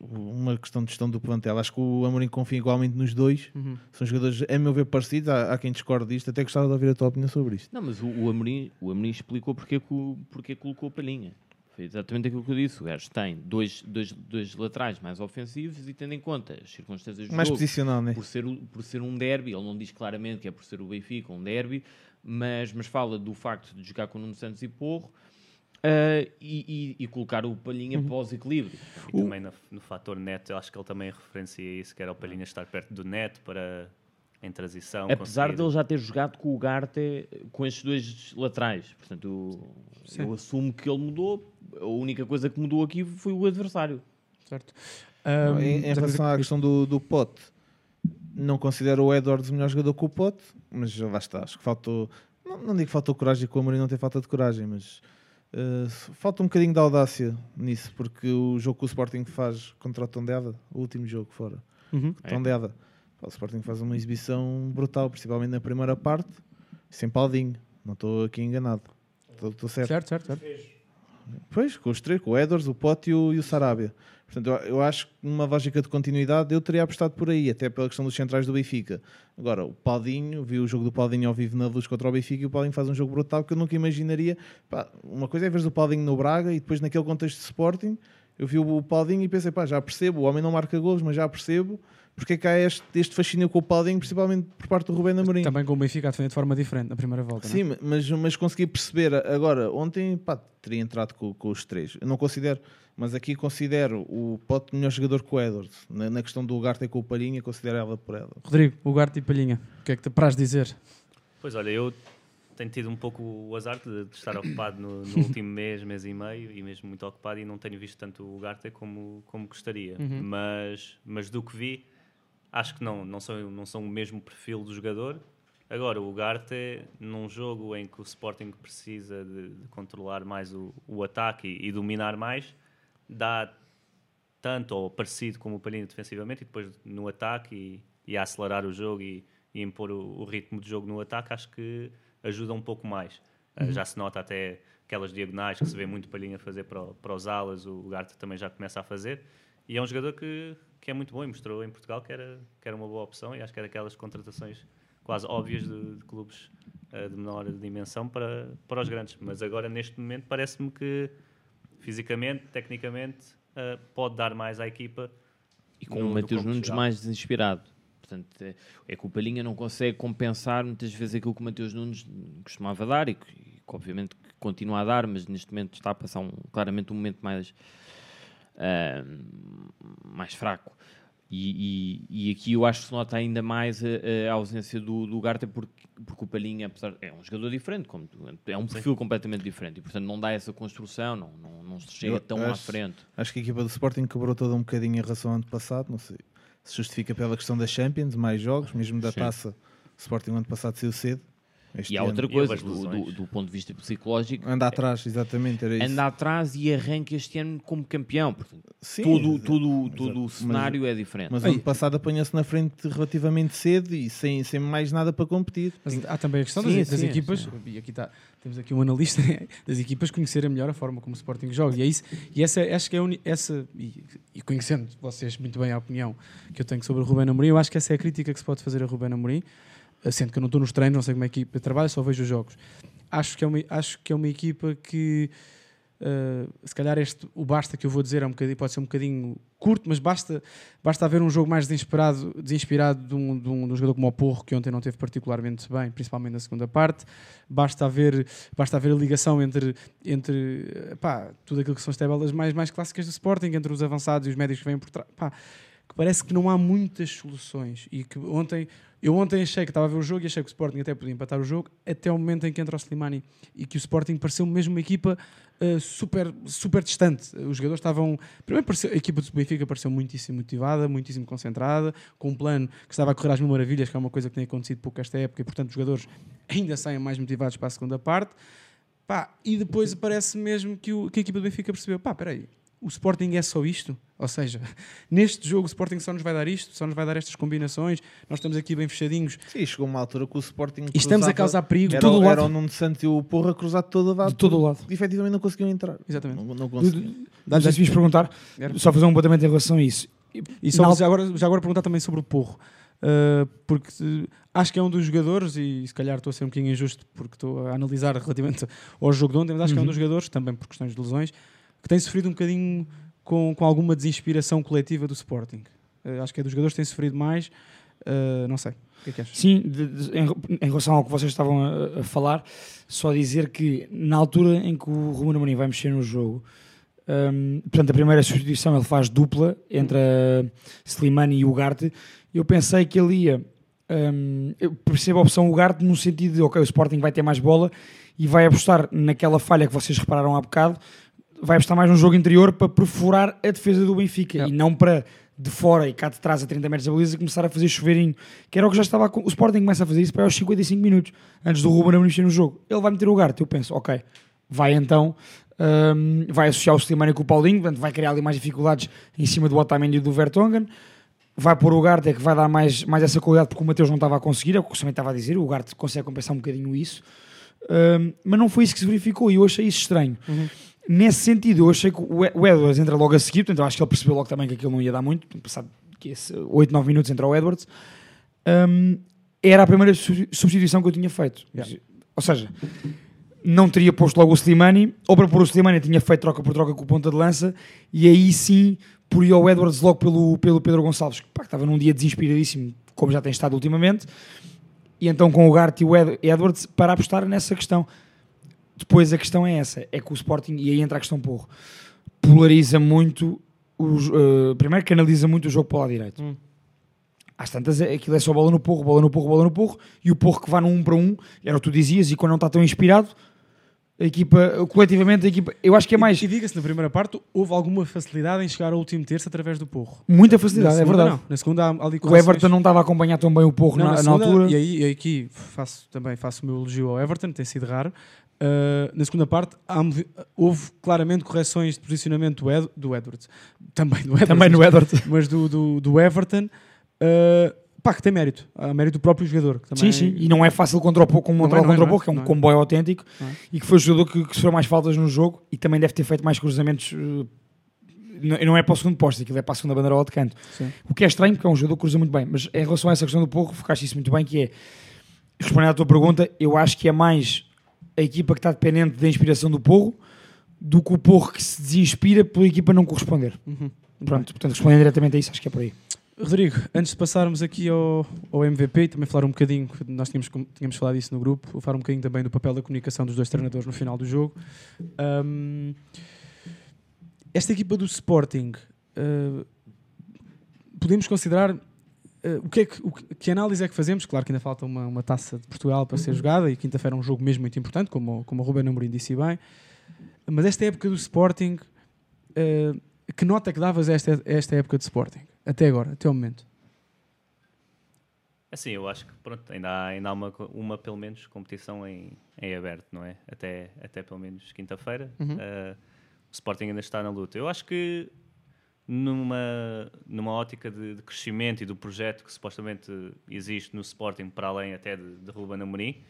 uma questão de gestão do plantel. Acho que o Amorim confia igualmente nos dois. Uhum. São jogadores, a meu ver, parecidos. Há, há quem discorde disto. Até gostava de ouvir a tua opinião sobre isto. Não, mas o, o, Amorim, o Amorim explicou porque, que o- porque colocou a palhinha. Foi exatamente aquilo que eu disse. O gajo tem dois, dois, dois laterais mais ofensivos e tendo em conta as circunstâncias do Mais jogo, posicional, né? por ser, o- por ser um derby, ele não diz claramente que é por ser o Benfica um derby, mas, mas fala do facto de jogar com o Nuno Santos e Porro ah, e, e- e colocar o palhinha Uhum. pós-equilíbrio. E também no, no fator neto, eu acho que ele também referencia isso, que era o Palhinha estar perto do neto para em transição. Apesar conseguir- dele já ter jogado com o Garte com estes dois laterais. Portanto, eu, Sim. eu assumo que ele mudou. A única coisa que mudou aqui foi o adversário. Certo. Ahm, em, em relação à questão do, do Pote, não considero o Edwards o melhor jogador que o Pote, mas lá está. Acho que faltou. Não, não digo que faltou coragem, que o Amorim não tem falta de coragem, mas eh, falta um bocadinho de audácia nisso, porque o jogo que o Sporting faz contra o Tondela, o último jogo fora, Uhum. Tondela, o Sporting faz uma exibição brutal, principalmente na primeira parte, sem Paldinho. Não estou aqui enganado. Estou- certo. Certo, certo, certo. Pois, com os três, com o Edwards, o Pote e o, e o Sarabia. Portanto, eu, acho que numa lógica de continuidade eu teria apostado por aí, até pela questão dos centrais do Benfica. Agora, o Paldinho, vi o jogo do Paldinho ao vivo na luz contra o Benfica e o Paldinho faz um jogo brutal que eu nunca imaginaria. Pá, uma coisa é ver o Paldinho no Braga e depois naquele contexto de Sporting, eu vi o Paldinho e pensei, pá, já percebo, o homem não marca golos, mas já percebo porque é que há este, este fascínio com o Paldinho, principalmente por parte do Rubén Amorim. Também com o Benfica a defender de forma diferente na primeira volta. não é? Sim, mas, mas consegui perceber agora, ontem pá, teria entrado com, com os três. Eu não considero, mas aqui considero o Pote melhor jogador que o Edwards. Na, na questão do Ugarte com o Palhinha, considero ela por ela. Rodrigo, o Garte e Palhinha, o que é que te apraz dizer? Pois olha, eu tenho tido um pouco o azar de, de estar ocupado no, no último [coughs] mês, mês e meio, e mesmo muito ocupado, e não tenho visto tanto o Garte como, como gostaria. Uhum. Mas, mas do que vi, acho que não, não são, não são o mesmo perfil do jogador. Agora, o Garte, num jogo em que o Sporting precisa de, de controlar mais o, o ataque e, e dominar mais, dá tanto ou parecido como o Palhinha defensivamente e depois no ataque e, e a acelerar o jogo e, e impor o, o ritmo de jogo no ataque, acho que ajuda um pouco mais. Uh, Uhum. já se nota até aquelas diagonais que se vê muito Palhinha fazer para, para os alas, o Garte também já começa a fazer. E é um jogador que, que é muito bom e mostrou em Portugal que era, que era uma boa opção e acho que era aquelas contratações quase óbvias de, de clubes uh, de menor dimensão para, para os grandes. Mas agora, neste momento, parece-me que fisicamente, tecnicamente, uh, pode dar mais à equipa. E com no- o campo Nunes geral. mais desinspirado. Portanto, é, é que o Palhinha não consegue compensar muitas vezes aquilo que o Mateus Nunes costumava dar e que, e que obviamente continua a dar, mas neste momento está a passar um- claramente um momento mais, mais fraco. E, e- e aqui eu acho que se nota ainda mais a, a ausência do, do Garta porque, porque o Palhinha, apesar é um jogador diferente, como tu- é um perfil completamente diferente e portanto não dá essa construção, não, não, não se chega Eu tão à acho- frente. Acho que a equipa do Sporting quebrou toda um bocadinho em relação ao ano passado. Não sei se justifica pela questão da Champions, mais jogos, mesmo da Sim. taça. O Sporting no ano passado saiu cedo. Este E há ano- outra coisa, do, do, do ponto de vista psicológico, Anda atrás, exatamente, era isso. anda atrás e arranca este ano como campeão. Portanto, Sim, tudo, exato, tudo, o Mas- cenário é diferente. Mas ano passado apanhou-se na frente relativamente cedo e sem, sem mais nada para competir. Mas há também a questão Sim, das, equipas, sim. e aqui está, temos aqui um analista [laughs] das equipas conhecerem melhor a forma como o Sporting joga. E é isso, e essa acho que é uni- essa, e, e conhecendo vocês muito bem a opinião que eu tenho sobre o Rubén Amorim, eu acho que essa é a crítica que se pode fazer a Rubén Amorim, sendo que eu não estou nos treinos, não sei como é que a equipa trabalha, só vejo os jogos. Acho que é uma, acho que é uma equipa que Uh, se calhar este, o basta que eu vou dizer é um bocadinho, pode ser um bocadinho curto, mas basta, basta haver um jogo mais desinspirado, desinspirado de, um, de, um, de um jogador como o Porro, que ontem não teve particularmente bem, principalmente na segunda parte. Basta haver, basta haver a ligação entre, entre pá, tudo aquilo que são as tabelas mais, mais clássicas do Sporting, entre os avançados e os médicos que vêm por trás. Que parece que não há muitas soluções e que ontem eu ontem achei que estava a ver o jogo e achei que o Sporting até podia empatar o jogo até o momento em que entra o Slimani e que o Sporting pareceu mesmo uma equipa uh, super, super distante. Os jogadores estavam. Primeiro, pareceu, a equipa do Benfica pareceu muitíssimo motivada, muitíssimo concentrada, com um plano que estava a correr às mil maravilhas, que é uma coisa que tem acontecido pouco esta época e, portanto, os jogadores ainda saem mais motivados para a segunda parte. Pá, e depois parece mesmo que, o, que a equipa do Benfica percebeu: pá, espera aí, o Sporting é só isto? Ou seja, [laughs] neste jogo o Sporting só nos vai dar isto, só nos vai dar estas combinações, nós estamos aqui bem fechadinhos. Sim, chegou uma altura que o Sporting E estamos a causar perigo era, todo o lado. Era o Nuno Santos e o Porra cruzado todo o lado. De todo o lado. E efetivamente não conseguiam entrar. Exatamente. Não, não conseguiam. se me perguntar, Era. só fazer um apontamento em relação a isso. E só já agora, já agora perguntar também sobre o Porro. Uh, porque uh, acho que é um dos jogadores, e se calhar estou a ser um bocadinho injusto porque estou a analisar relativamente ao jogo de ontem, mas acho que é um Uhum. dos jogadores, também por questões de lesões, que tem sofrido um bocadinho com, com alguma desinspiração coletiva do Sporting. Uh, acho que é dos jogadores que tem sofrido mais. Uh, não sei. O que é que achas? Sim, de- de- em, em relação ao que vocês estavam a, a falar, só dizer que na altura em que o Ruben Amorim vai mexer no jogo, hum, portanto, a primeira substituição ele faz dupla entre a Slimani e o Ugarte, eu pensei que ele ia. hum, eu percebo a opção Ugarte no sentido de, ok, o Sporting vai ter mais bola e vai apostar naquela falha que vocês repararam há bocado, vai apostar mais num jogo interior para perfurar a defesa do Benfica e não para de fora e cá de trás a 30 metros da baliza começar a fazer chuveirinho, que era o que já estava a, o Sporting começa a fazer isso para aos 55 minutos antes do Ruben Amorim no jogo. Ele vai meter o Ugarte, eu penso, ok vai então hum, vai associar o Slimani com o Paulinho, portanto vai criar ali mais dificuldades em cima do Otamendi e do Vertonghen. Vai pôr o Ugarte é que vai dar mais, mais essa qualidade porque o Mateus não estava a conseguir, é o que o também estava a dizer o Ugarte consegue compensar um bocadinho isso. Hum, mas não foi isso que se verificou e eu achei isso estranho Nesse sentido, eu achei que o Edwards entra logo a seguir, portanto, eu acho que ele percebeu logo também que aquilo não ia dar muito, passado que esse 8, 9 minutos entra o Edwards. Hum, era a primeira su- substituição que eu tinha feito. Ou seja, não teria posto logo o Slimani, ou para pôr o Slimani tinha feito troca por troca com o ponta de lança, e aí sim poria o Edwards logo pelo, pelo Pedro Gonçalves, que, pá, que estava num dia desinspiradíssimo, como já tem estado ultimamente, e então com o Gart e o Ed- Edwards para apostar nessa questão. Depois a questão é essa, é que o Sporting, e aí entra a questão porro, polariza muito, os, eh, primeiro canaliza muito o jogo para o lado direito. Hum. Às tantas, é- aquilo é só bola no porro, bola no porro, bola no porro, e o porro que vai no 1 para 1, era o que tu dizias, e quando não está tão inspirado, a equipa, coletivamente, a equipa, eu acho que é mais... E, e diga-se, na primeira parte, houve alguma facilidade em chegar ao último terço através do Porro. Muita facilidade, Na é verdade. Não. Na segunda, há ali O Everton não estava a acompanhar tão bem o porro Não, na, na na segunda, altura. E aí e aqui faço, também faço o meu elogio ao Everton, tem sido raro. Uh, na segunda parte há houve claramente correções de posicionamento do, Ed, do Edwards. Também do Edwards. Também no Edwards. [laughs] Mas do, do, do Everton. Uh, pá, que tem mérito. Há mérito do próprio jogador. Sim, sim, e não é fácil contra o Não montar é, é, contra o não é, é um é. comboio autêntico, é. e que foi o jogador que, que sofreu mais faltas no jogo e também deve ter feito mais cruzamentos. uh, não não é para o segundo posto, aquilo é para a segunda bandeira de canto. Sim. O que é estranho, porque é um jogador que cruza muito bem. Mas em relação a essa questão do Porro, focaste isso muito bem, que é, respondendo à tua pergunta, eu acho que é mais a equipa que está dependente da inspiração do Porro do que o Porro que se desinspira pela equipa não corresponder. Uhum. Pronto, portanto, respondendo diretamente a isso, acho que é por aí. Rodrigo, antes de passarmos aqui ao, ao MVP e também falar um bocadinho, nós tínhamos, tínhamos falado isso no grupo, vou falar um bocadinho também do papel da comunicação dos dois treinadores no final do jogo. Ahm, esta equipa do Sporting, ah, podemos considerar ah, o que, é que, o que- que análise é que fazemos? Claro que ainda falta uma, uma taça de Portugal para ser jogada e quinta-feira é um jogo mesmo muito importante, como, como o Ruben Amorim disse bem. Mas esta época do Sporting, ah, que nota é que davas a esta, esta época de Sporting? Até agora, até ao momento. Assim, eu acho que pronto, ainda há, ainda há uma, uma, pelo menos, competição em, em aberto, não é? Até, até pelo menos quinta-feira. Uhum. Uh, o Sporting ainda está na luta. Eu acho que numa, numa ótica de, de crescimento e do projeto que supostamente existe no Sporting, para além até de, de Ruben Amorim,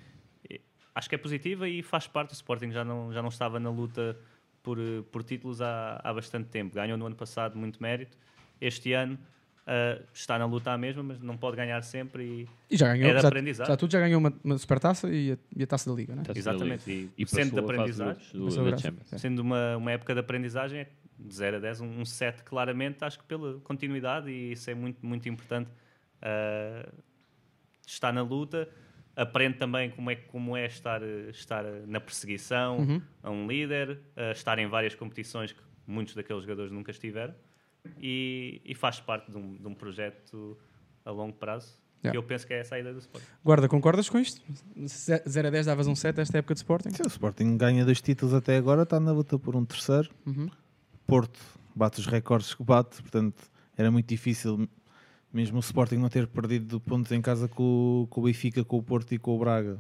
acho que é positiva e faz parte. O Sporting já não, já não estava na luta por, por títulos há, há bastante tempo. Ganhou no ano passado muito mérito. Este ano ah, está na luta à mesma, mas não pode ganhar sempre e, E já ganhou, é de já, aprendizagem. já tudo já ganhou uma, uma supertaça e a, e a taça da Liga, né? Taça da Exatamente, Liga. e, E sendo de aprendizagem, do-. Champions. sendo uma, uma época de aprendizagem, é de 0 a 10, um, um 7 claramente, acho que pela continuidade, e isso é muito, muito importante. ah, está na luta, aprende também como é, como é estar, estar na perseguição Uhum. a um líder, a estar em várias competições que muitos daqueles jogadores nunca estiveram, e, e faz parte de um, de um projeto a longo prazo, Yeah. que eu penso que é essa a ideia do Sporting. Guarda, concordas com isto? 0 a 10 davas um 7 esta época de Sporting? Sim, o Sporting ganha dois títulos até agora, está na luta por um terceiro. Uhum. Porto bate os recordes que bate, portanto era muito difícil, mesmo o Sporting não ter perdido pontos em casa com, o- com o Benfica, com o Porto e com o Braga.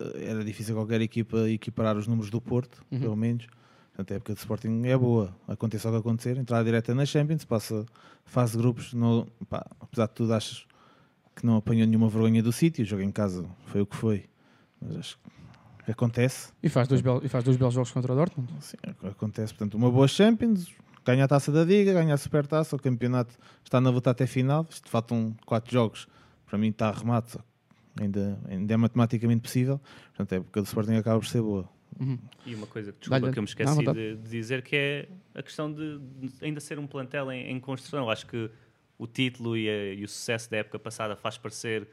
Eh, Era difícil qualquer equipa equiparar os números do Porto, Uhum. pelo menos. Portanto, a época do Sporting é boa. Aconteça o que acontecer, entrar direta na Champions, passa fase de grupos. No, pá, apesar de tudo, acho que não apanhou nenhuma vergonha do sítio. O jogo em casa foi o que foi. Mas acho que acontece. E faz dois, belos, e faz dois belos jogos contra o Dortmund. Sim, acontece. Portanto, uma boa Champions, ganha a taça da Liga, ganha a Supertaça, o campeonato está na luta até final. Isto faltam quatro jogos. Para mim está arremate. Ainda, ainda é matematicamente possível. Portanto, a época do Sporting acaba por ser boa. Uhum. E uma coisa que, desculpa, que eu me esqueci vontade. de, de dizer que é a questão de, de ainda ser um plantel em, em construção. Eu acho que o título e, a- e o sucesso da época passada faz parecer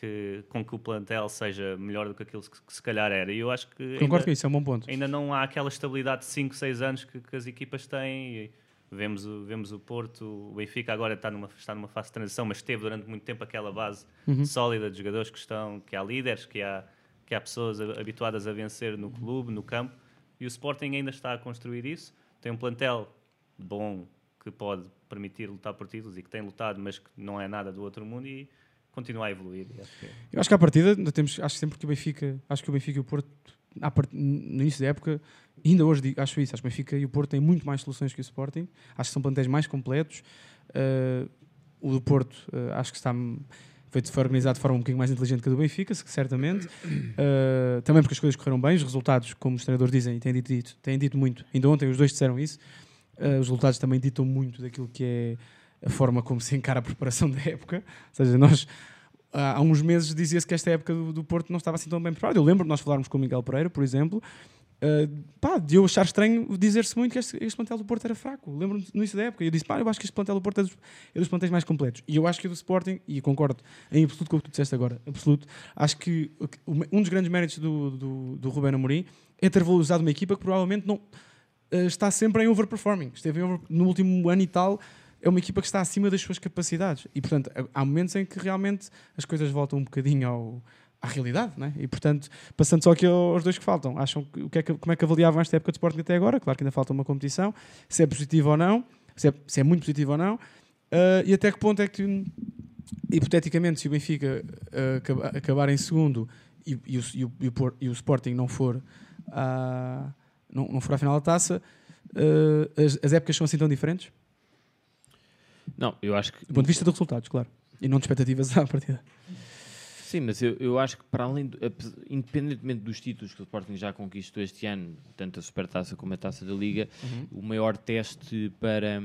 que, com que o plantel seja melhor do que aquilo que, que se calhar era. E eu acho que Concordo ainda, com isso, é um bom ponto. ainda não há aquela estabilidade de 5, 6 anos que, que as equipas têm. Vemos, o, vemos o Porto, o Benfica agora está numa, está numa fase de transição, mas teve durante muito tempo aquela base Uhum. sólida de jogadores que estão, que há líderes, que há, que há pessoas habituadas a vencer no clube, no campo. E o Sporting ainda está a construir isso. Tem um plantel bom que pode permitir lutar por títulos e que tem lutado, mas que não é nada do outro mundo e continua a evoluir. Acho que Eu acho que à partida, ainda temos, acho sempre que o Benfica, acho que o Benfica e o Porto, part- no início da época, ainda hoje acho isso, acho que o Benfica e o Porto têm muito mais soluções que o Sporting, acho que são plantéis mais completos. Uh, o do Porto, uh, acho que está foi, foi organizado de forma um bocadinho mais inteligente que a do Benfica, certamente. Uh, também porque as coisas correram bem, os resultados, como os treinadores dizem e têm dito, têm dito muito, ainda ontem os dois disseram isso, os resultados também ditam muito daquilo que é a forma como se encara a preparação da época. Ou seja, nós há uns meses dizia-se que esta época do, do Porto não estava assim tão bem preparada. Eu lembro de nós falarmos com o Miguel Pereira, por exemplo, uh, pá, de eu achar estranho dizer-se muito que este, este plantel do Porto era fraco. Lembro-me no início da época. Eu disse, pá, eu acho que este plantel do Porto é dos, é dos plantéis mais completos. E eu acho que o do Sporting, e concordo em absoluto com o que tu disseste agora, absoluto, acho que um dos grandes méritos do, do, do Rubén Amorim é ter valorizado uma equipa que provavelmente não uh, está sempre em overperforming. Esteve em over, no último ano e tal. É uma equipa que está acima das suas capacidades. E, portanto, há momentos em que realmente as coisas voltam um bocadinho ao, à realidade, né? E, portanto, passando só aqui aos dois que faltam, acham que, o que é que- como é que avaliavam esta época de Sporting até agora? Claro que ainda falta uma competição, se é positivo ou não, se é, se é muito positivo ou não, uh, e até que ponto é que, hipoteticamente, se o Benfica uh, acaba- acabar em segundo e, e o, e o- e o e o Sporting não for, à- não, não for à final da taça, uh, as, as épocas são assim tão diferentes? Não, eu acho que. Do ponto de vista de resultados, claro. E não de expectativas à partida. Sim, mas eu, eu acho que para além, do, independentemente dos títulos que o Sporting já conquistou este ano, tanto a Supertaça como a Taça da Liga, o maior teste para,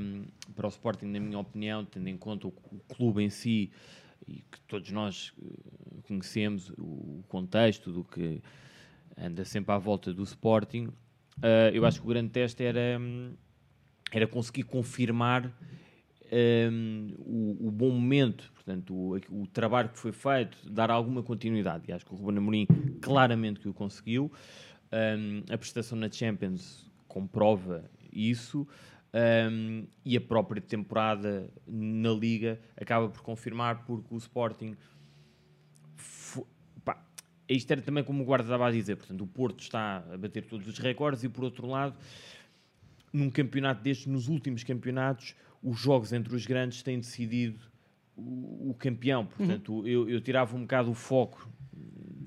para o Sporting, na minha opinião, tendo em conta o, o clube em si e que todos nós eh, conhecemos o contexto do que anda sempre à volta do Sporting, eh, eu acho que o grande teste era, era conseguir confirmar um, o, o bom momento, portanto, o, o trabalho que foi feito, dar alguma continuidade. E acho que o Ruben Amorim claramente que o conseguiu. Um, a prestação na Champions comprova isso. um, e a própria temporada na Liga acaba por confirmar porque o Sporting isto era também como o Guarda estava a dizer, portanto o Porto está a bater todos os recordes e por outro lado num campeonato destes, nos últimos campeonatos, os jogos entre os grandes têm decidido o, o campeão. Portanto, eu, eu tirava um bocado o foco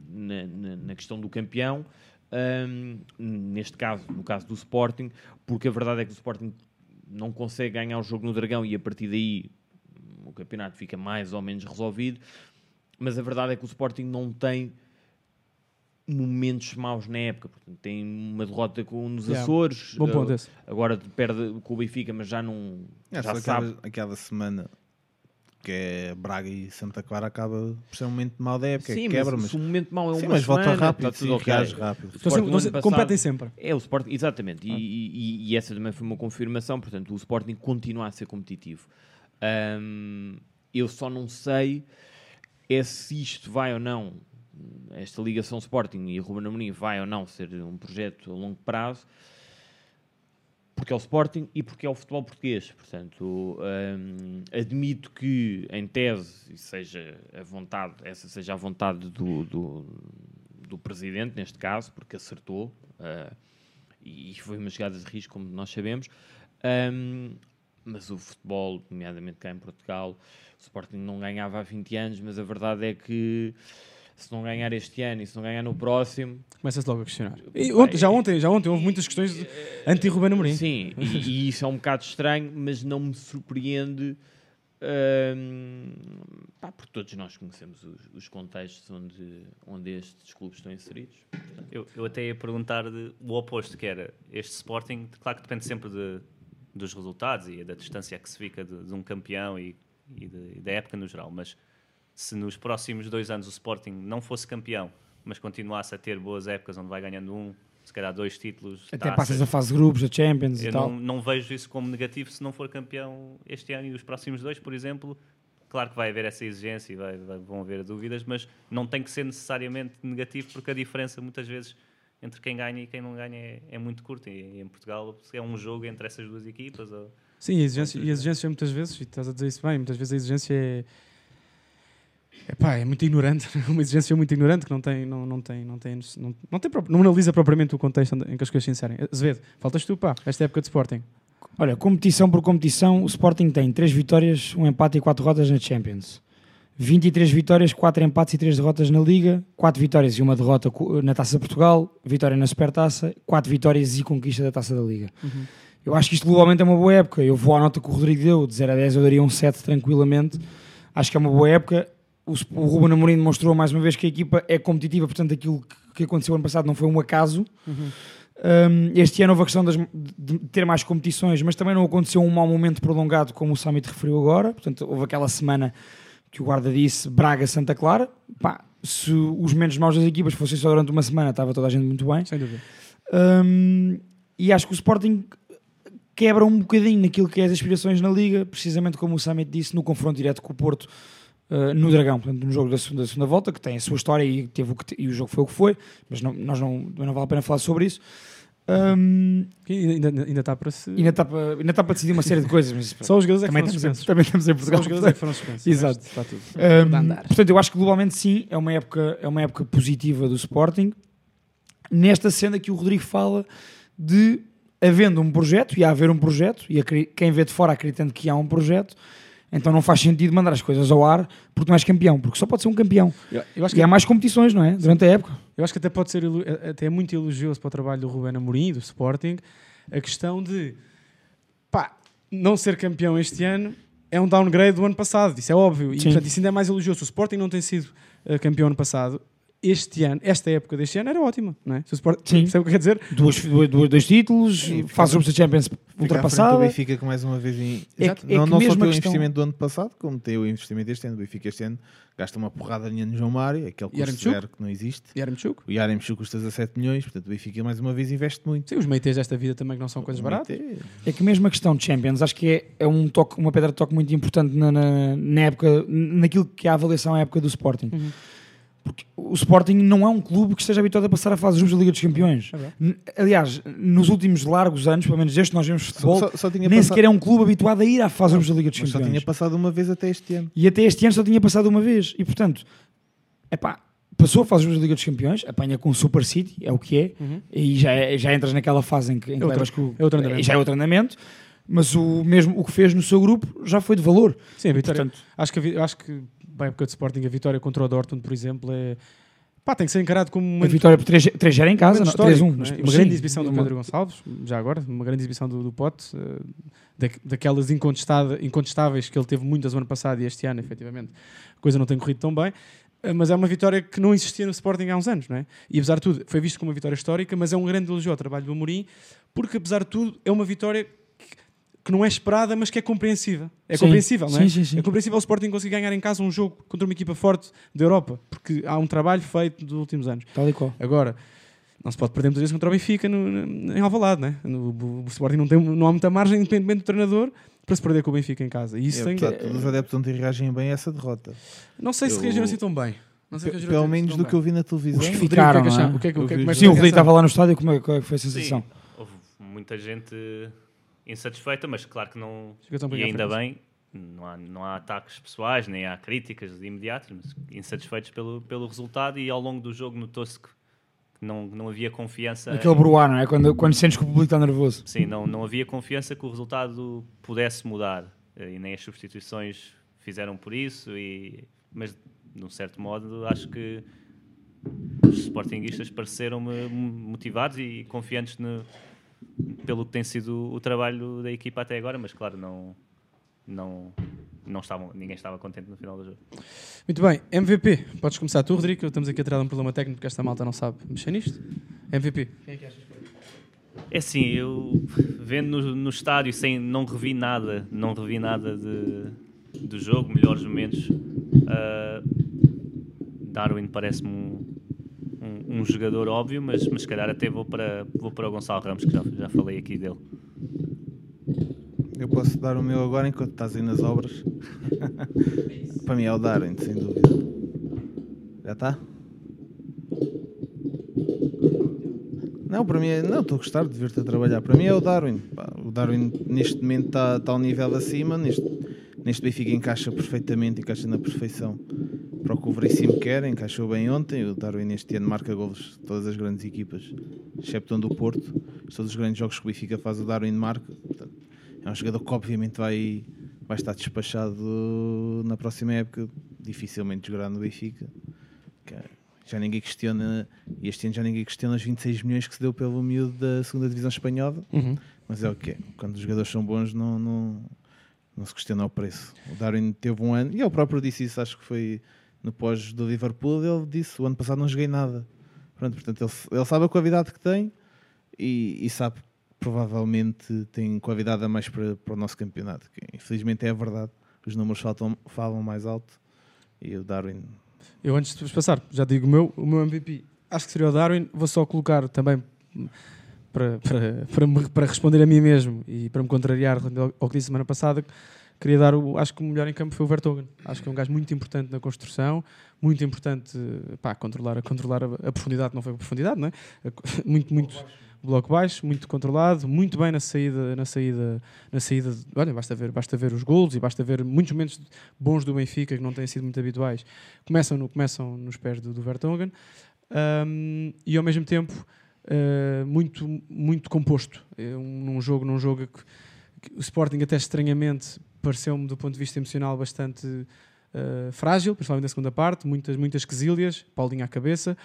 na, na- na questão do campeão, hum, neste caso, no caso do Sporting, porque a verdade é que o Sporting não consegue ganhar o jogo no Dragão e a partir daí o campeonato fica mais ou menos resolvido. Mas a verdade é que o Sporting não tem momentos maus na época. Portanto, tem uma derrota com, nos Yeah. Açores. Bom ponto uh, esse. Agora perde com o Benfica, mas já não. Acho já sabe. aquela, aquela semana que é Braga e Santa Clara acaba por ser um momento mau da época, Sim, que quebra, mas mas, se o momento mau é Sim, uma mas volta semana, rápido, está tudo sim, reage rápido. Então, então, ano passado- competem sempre. É, o Sporting, exatamente. E, e- e essa também foi uma confirmação. Portanto, o Sporting continua a ser competitivo. Ahm, eu só não sei é se isto vai ou não, esta ligação Sporting e Ruben Amorim vai ou não ser um projeto a longo prazo, porque é o Sporting e porque é o futebol português. Portanto, hum, admito que, em tese, seja a vontade, essa seja a vontade do, do, do presidente, neste caso, porque acertou, ah, e foi uma jogada de risco, como nós sabemos. Hum, mas o futebol, nomeadamente cá em Portugal, o Sporting não ganhava há 20 anos, mas a verdade é que se não ganhar este ano e se não ganhar no próximo. Começa-se logo a questionar. E ontem, já, ontem, já ontem houve muitas questões de anti-Ruben Amorim. Sim, [laughs] e, e isso é um bocado estranho, mas não me surpreende. hum, pá, porque todos nós conhecemos os, os contextos onde, onde estes clubes estão inseridos. Eu, eu até ia perguntar de- o oposto, que era este Sporting, claro que depende sempre de- dos resultados e da distância que se fica de, de um campeão e, e de- e da época no geral, mas se nos próximos dois anos o Sporting não fosse campeão, mas continuasse a ter boas épocas onde vai ganhando um, se calhar dois títulos, Até taças, passas a fase de grupos, da Champions e eu tal. não, não vejo isso como negativo se não for campeão este ano e os próximos dois, por exemplo. Claro que vai haver essa exigência e vai- vai- vão haver dúvidas, mas não tem que ser necessariamente negativo, porque a diferença muitas vezes entre quem ganha e quem não ganha é, é muito curta. E em Portugal é um jogo entre essas duas equipas. Ou, Sim, a exigência, e a exigência muitas vezes, e estás a dizer isso bem, muitas vezes a exigência é. Epá, é muito ignorante, [laughs] uma exigência muito ignorante que não tem, não, não tem, não tem, não, não, tem, não analisa propriamente o contexto em que as coisas se inserem. Azevedo, faltas tu, pá, esta época de Sporting. Olha, competição por competição, o Sporting tem 3 vitórias, 1 empate e 4 derrotas na Champions. 23 vitórias, 4 empates e 3 derrotas na Liga, 4 vitórias e uma derrota co- na Taça de Portugal, vitória na Supertaça, 4 vitórias e conquista da Taça da Liga. Uhum. Eu acho que isto globalmente é uma boa época. Eu vou à nota que o Rodrigo deu, de 0 a 10 eu daria um 7 tranquilamente. Acho que é uma boa época. O, o Ruben Amorim demonstrou mais uma vez que a equipa é competitiva, portanto aquilo que, aconteceu ano passado não foi um acaso. Um, este ano houve a questão das- de ter mais competições, mas também não aconteceu um mau momento prolongado, como o Summit referiu agora. Portanto, houve aquela semana que o guarda disse Braga-Santa Clara. Pá, se os menos maus das equipas fossem só durante uma semana, estava toda a gente muito bem. Sem dúvida. Um, e acho que o Sporting quebra um bocadinho naquilo que é as aspirações na Liga, precisamente como o Summit disse, no confronto direto com o Porto. Uh, no Dragão, portanto, no jogo da segunda, da segunda volta, que tem a sua história e, teve o, que te- e o jogo foi o que foi, mas não, nós não, não vale a pena falar sobre isso. Um, ainda, ainda, está para se. ainda está para, ainda está para decidir uma série de coisas, mas [laughs] Só os jogadores é que também, foram suspensos. também estamos em Portugal. Só os jogadores é que foram suspensos. [laughs] Exato. está tudo. Um, portanto, eu acho que globalmente sim, é uma época, é uma época positiva do Sporting. Nesta cena que o Rodrigo fala de havendo um projeto e há haver um projeto, e quem vê de fora acreditando que há um projeto, então não faz sentido mandar as coisas ao ar porque não és campeão, porque só pode ser um campeão. Eu- eu acho e que- há mais competições, não é? Durante a época. Eu acho que até pode ser até é muito elogioso para o trabalho do Ruben Amorim, do Sporting, a questão de pá, não ser campeão este ano é um downgrade do ano passado, isso é óbvio. E Sim. portanto, isso ainda é mais elogioso. O Sporting não tem sido eh, campeão ano passado, este ano, esta época deste ano era ótima, não é? Se o Sporting, Sim. sabe o que quer dizer? Duas, duas, duas- dois títulos, Sim, faz da Champions Fica à frente do ultrapassada. Benfica que mais uma vez em... É Exato. que- é não, que não só mesmo tem o questão- investimento do ano passado, como tem o investimento deste ano. O Benfica este ano gasta uma porrada de dinheiro no João Mário, aquele custo que não existe. Yaremchuk? O Yaremchuk custa 17 milhões, portanto o Benfica mais uma vez investe muito. Sim, os meites desta vida também que não são coisas baratas. É que mesmo a questão de Champions, acho que é, é um toque, uma pedra de toque muito importante na, na, na época, naquilo que é a avaliação à época do Sporting. Uhum. Porque o Sporting não é um clube que esteja habituado a passar a fase de grupos da Liga dos Campeões. N- Aliás, nos últimos largos anos, pelo menos que nós vemos futebol, Só- só tinha nem passado- sequer é um clube habituado a ir à fase de grupos da Liga dos Mas só Campeões. tinha passado uma vez até este ano. E até este ano só tinha passado uma vez. E portanto, epá, passou a fase da Liga dos Campeões, apanha com o Super City, é o que é, Uhum. e já, é- já entras naquela fase em que, em que É levas com, é outro andamento. já é outro andamento. Mas o mesmo o que fez no seu grupo já foi de valor. Sim, a vitória. Portanto, acho que, acho que para a época de Sporting, a vitória contra o Dortmund, por exemplo, é. Pá, tem que ser encarado como uma A vitória por 3 0 em casa, um momento histórico, 3-1, não mas- é? Uma sim, grande exibição do Pedro Gonçalves, já agora, uma grande exibição do, do Pote, eh, da, daquelas incontestáveis que ele teve muitas ano passado e este ano, efetivamente, a coisa não tem corrido tão bem. Eh, Mas é uma vitória que não existia no Sporting há uns anos, não é? E apesar de tudo, foi visto como uma vitória histórica, mas é um grande elogio ao trabalho do Amorim, porque apesar de tudo, é uma vitória que, não é esperada, mas que é compreensiva. É Sim. compreensível, não é? Sim, sim, sim. É compreensível o Sporting conseguir ganhar em casa um jogo contra uma equipa forte da Europa, porque há um trabalho feito dos últimos anos. Tal e qual. Agora, não se pode perder muitas vezes contra o Benfica no, no- em Alvalade, né? No, o, o Sporting não, tem, não há muita margem, independentemente do treinador, para se perder com o Benfica em casa. E isso É, tem... portanto, os adeptos ontem reagem bem a essa derrota. Não sei se Eu- reagiram assim tão bem. Se Pelo assim menos do bem. que eu vi na televisão. Os que Rodrigo, ficaram, o que é que é? O que é que- o que é que- é Sim, o Rodrigo estava lá no estádio, como é, qual é que foi a sensação? Sim, houve muita gente insatisfeita, mas claro que não. E ainda bem, não há, não há ataques pessoais, nem há críticas imediatas, mas insatisfeitos pelo, pelo resultado. E ao longo do jogo notou-se que não, não havia confiança. Aquele bruar, não é? Quando, quando sentes que o público está nervoso. Sim, não, não havia confiança que o resultado pudesse mudar. Eh, E nem as substituições fizeram por isso. E, mas, de um certo modo, acho que os sportinguistas pareceram-me motivados e confiantes no, pelo que tem sido o trabalho da equipa até agora, mas claro, não, não, não estavam, ninguém estava contente no final do jogo. Muito bem, MVP. Podes começar tu, Rodrigo. Estamos aqui a tirar um problema técnico porque esta malta não sabe mexer nisto. MVP. Quem é que achas? É assim, eu vendo no, no estádio sem não revi nada, não revi nada de, do jogo, melhores momentos. Uh, Darwin parece-me um, um, um, jogador óbvio, mas, mas se calhar até vou para, vou para o Gonçalo Ramos, que já, já falei aqui dele. Eu posso dar o meu agora enquanto estás aí nas obras. [laughs] para mim é o Darwin, sem dúvida. Já está? Não, para mim é, não, estou a gostar de ver-te a trabalhar. Para mim é o Darwin. O Darwin neste momento está, está ao nível acima. Neste, neste Benfica encaixa perfeitamente, encaixa na perfeição para o que o Veríssimo quer. Encaixou bem ontem. O Darwin este ano marca golos de todas as grandes equipas, excepto do Porto. Todos os grandes jogos que o Benfica faz, o Darwin marca. Portanto, é um jogador que obviamente vai, vai estar despachado na próxima época. Dificilmente jogará no Benfica. Já ninguém questiona, e este ano já ninguém questiona os 26 milhões que se deu pelo miúdo da segunda divisão espanhola, uhum. mas é o que é. Quando os jogadores são bons, não, não, não se questiona o preço. O Darwin teve um ano, e ele próprio disse isso, acho que foi no pós do Liverpool, ele disse: o ano passado não joguei nada. Pronto, portanto, ele, ele sabe a qualidade que tem e, e sabe que provavelmente tem qualidade a mais para, para o nosso campeonato. Que, infelizmente é a verdade, os números faltam, falam mais alto e o Darwin eu antes de passar, já digo o meu, o meu MVP. Acho que seria o Darwin. Vou só colocar também para, para, para, para responder a mim mesmo e para me contrariar ao que disse semana passada. Queria dar o, acho que o melhor em campo foi o Vertogen. Acho que é um gajo muito importante na construção, muito importante para controlar, a, controlar a, a, profundidade, não foi a profundidade, não é? [laughs] Muito, muito bloco baixo, muito controlado, muito bem na saída, na saída, na saída. Olha, basta ver, basta ver os gols e basta ver muitos momentos bons do Benfica que não têm sido muito habituais. Começam, no, começam nos pés do, do Vertonghen um, e ao mesmo tempo uh, muito, muito composto. É um, num jogo, num jogo que, que o Sporting até estranhamente pareceu-me do ponto de vista emocional bastante uh, frágil, principalmente na segunda parte, muitas, muitas quesilhas, Paulinho à cabeça.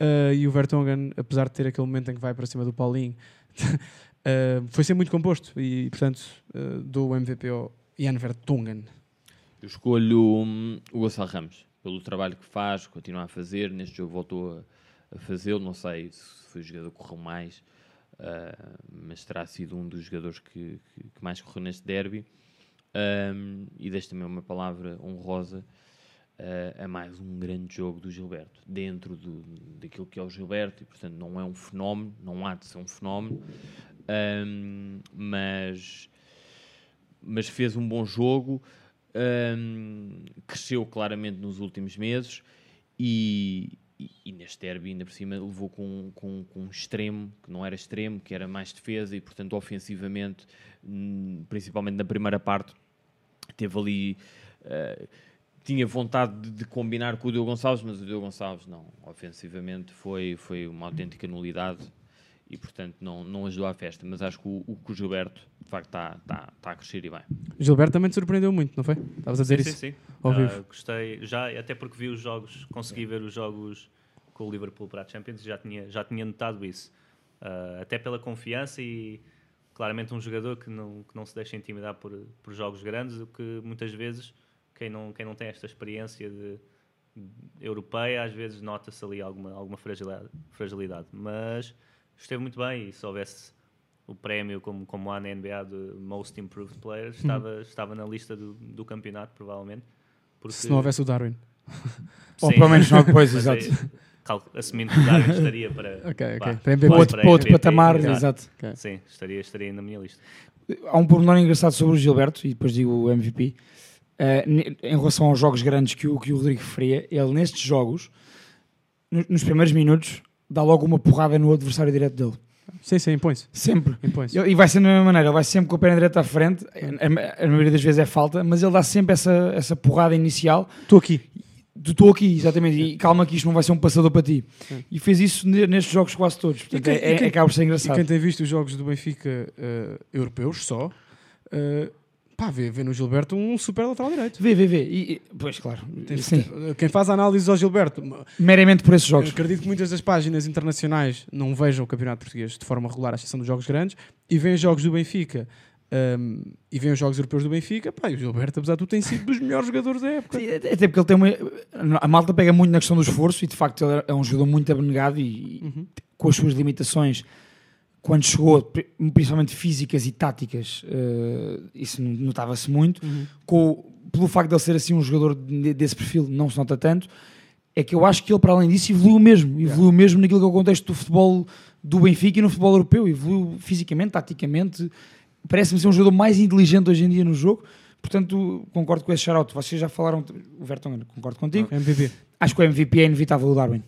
Uh, e o Vertonghen, apesar de ter aquele momento em que vai para cima do Paulinho, uh, [laughs] foi sempre muito composto e, portanto, uh, dou o MVP ao Ian Vertonghen. Eu escolho um, o Gonçalo Ramos, pelo trabalho que faz, continua a fazer. Neste jogo voltou a, a fazê-lo. Não sei se foi o jogador que correu mais, mas terá sido um dos jogadores que, que, que mais correu neste derby. Um, e deixo também uma palavra honrosa uh, a mais um grande jogo do Gilberto, dentro do, daquilo que é o Gilberto, e portanto não é um fenómeno, não há de ser um fenómeno, um, mas, mas fez um bom jogo, um, cresceu claramente nos últimos meses e, e, e, neste derby ainda por cima levou com, com, com, um extremo, que não era extremo, que era mais defesa e portanto ofensivamente, hum, principalmente na primeira parte, teve ali... Uh, tinha vontade de, de, combinar com o Diogo Gonçalves, mas o Diogo Gonçalves não. Ofensivamente foi, foi uma autêntica nulidade e, portanto, não, não ajudou à festa. Mas acho que o, o, o Gilberto, de facto, está tá, tá a crescer e bem. O Gilberto também te surpreendeu muito, não foi? Estavas a dizer sim, isso? Sim, sim. Ao uh, vivo. Gostei, já, até porque vi os jogos, consegui ver os jogos com o Liverpool para a Champions e já tinha, já tinha notado isso. Uh, até pela confiança e claramente um jogador que não, que não se deixa intimidar por, por jogos grandes, o que muitas vezes quem não, quem não tem esta experiência de, de europeia, às vezes nota-se ali alguma, alguma fragilidade, fragilidade. Mas esteve muito bem e se houvesse o prémio como, como há na NBA de Most Improved estava, hum. estava na lista do, do campeonato, provavelmente. Porque... Se não houvesse o Darwin. [laughs] Ou pelo menos não depois, [laughs] exato. É, assumindo que o Darwin estaria para, [laughs] okay, okay. para, para, outro, para outro patamar, exato. Okay. Sim, estaria, estaria na minha lista. Há um pormenor engraçado sobre o Gilberto, e depois digo o MVP, Uh, em relação aos jogos grandes que o, que o Rodrigo referia, ele nestes jogos, no, nos primeiros minutos, dá logo uma porrada no adversário direto dele. Sim, sim, impõe-se. Sempre. Impõe e vai ser da mesma maneira, ele vai sempre com o pé direto à frente, a, a, maioria das vezes é falta, mas ele dá sempre essa, essa porrada inicial. Estou aqui. Estou aqui, exatamente, e calma que isto não vai ser um passador para ti. Sim. E fez isso nestes jogos quase todos, portanto quem, é, quem, é, acaba por ser engraçado. E quem tem visto os jogos do Benfica uh, europeus só, uh, Pá, vê, vê no Gilberto um super lateral direito. Vê, vê, vê. E, e- pois, claro. Tem- Sim. Quem faz a análise ao Gilberto, Meramente por esses jogos. acredito que muitas das páginas internacionais não vejam o Campeonato Português de forma regular, à exceção dos jogos grandes, e veem jogos do Benfica hum, e veem os jogos europeus do Benfica. Pá, e o Gilberto, apesar de tudo, tem sido dos melhores jogadores da época. Sim, Até porque ele tem uma. A malta pega muito na questão do esforço e de facto ele é um jogador muito abnegado e, e com as suas limitações, quando chegou, pri- principalmente físicas e táticas, eh, isso no- notava-se muito. Com, pelo facto de ele ser assim um jogador de- desse perfil, não se nota tanto. É que eu acho que ele, para além disso, evoluiu mesmo. Evoluiu mesmo naquilo que é o contexto do futebol do Benfica e no futebol europeu. Evoluiu fisicamente, taticamente. Parece-me ser um jogador mais inteligente hoje em dia no jogo. Portanto, concordo com esse shout Vocês já falaram, o Verton, concordo contigo. MVP. Acho que o MVP é inevitável o Darwin.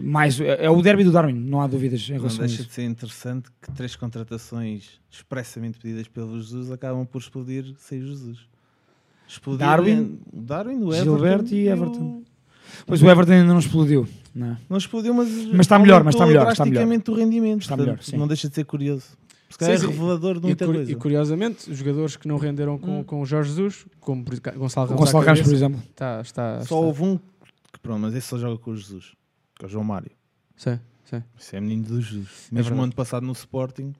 Mais, é é o derby do Darwin, não há dúvidas em Não relação a deixa isso. de ser interessante que três contratações expressamente pedidas pelo Jesus acabam por explodir sem Jesus. Explodir Darwin, o Darwin, o Everton Gilberto e o- Everton. Pois o Everton ainda não explodiu. Não. é? Não explodiu, mas, Mas está melhor, mas está melhor, está melhor. o rendimento. Está portanto, melhor, sim. Não deixa de ser curioso. Se Sim, calhar é sim. revelador de E, muita curi- coisa. e curiosamente, os jogadores que não renderam com, com o Jorge Jesus, como Gonçalo Ramos, Gonçalo Ramos, por exemplo. Está, está, Só está. houve um que pronto, mas esse só joga com o Jesus, que é o João Mário. Sim, sim. Esse é menino do Jesus. É Mesmo verdade. ano passado no Sporting.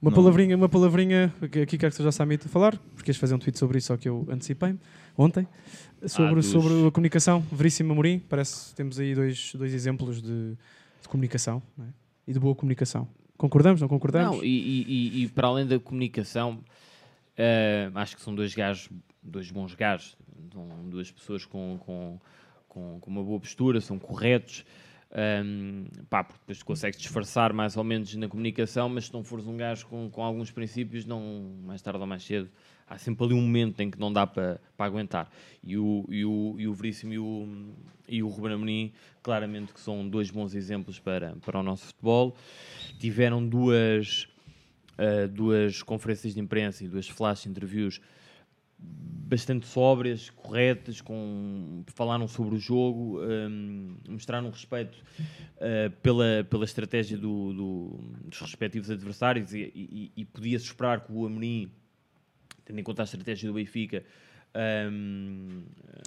Uma não- palavrinha, uma palavrinha, que aqui quero que seja a Samita a falar, porque ias fazer um tweet sobre isso, só que eu antecipei ontem, sobre, dos- sobre a comunicação, Veríssimo Amorim, parece que temos aí dois, dois exemplos de, de comunicação não é? e de boa comunicação. Concordamos, não concordamos? Não, e, e- e- para além da comunicação, eh, acho que são dois gajos, dois bons gajos, são duas pessoas com, com, com, com uma boa postura, são corretos. ehm, pá, porque depois consegues disfarçar mais ou menos na comunicação, mas se não fores um gajo com, com alguns princípios, não, mais tarde ou mais cedo, há sempre ali um momento em que não dá para para aguentar. E o, e o, e o Veríssimo e o, e o Ruben Amorim, claramente que são dois bons exemplos para, para o nosso futebol. Tiveram duas, uh, duas conferências de imprensa e duas flash interviews bastante sóbrias, corretas, com, falaram sobre o jogo, um, mostraram respeito uh, pela, pela estratégia do- do- dos respectivos adversários e, e- e podia-se esperar que o Amorim, tendo em conta a estratégia do Benfica, um,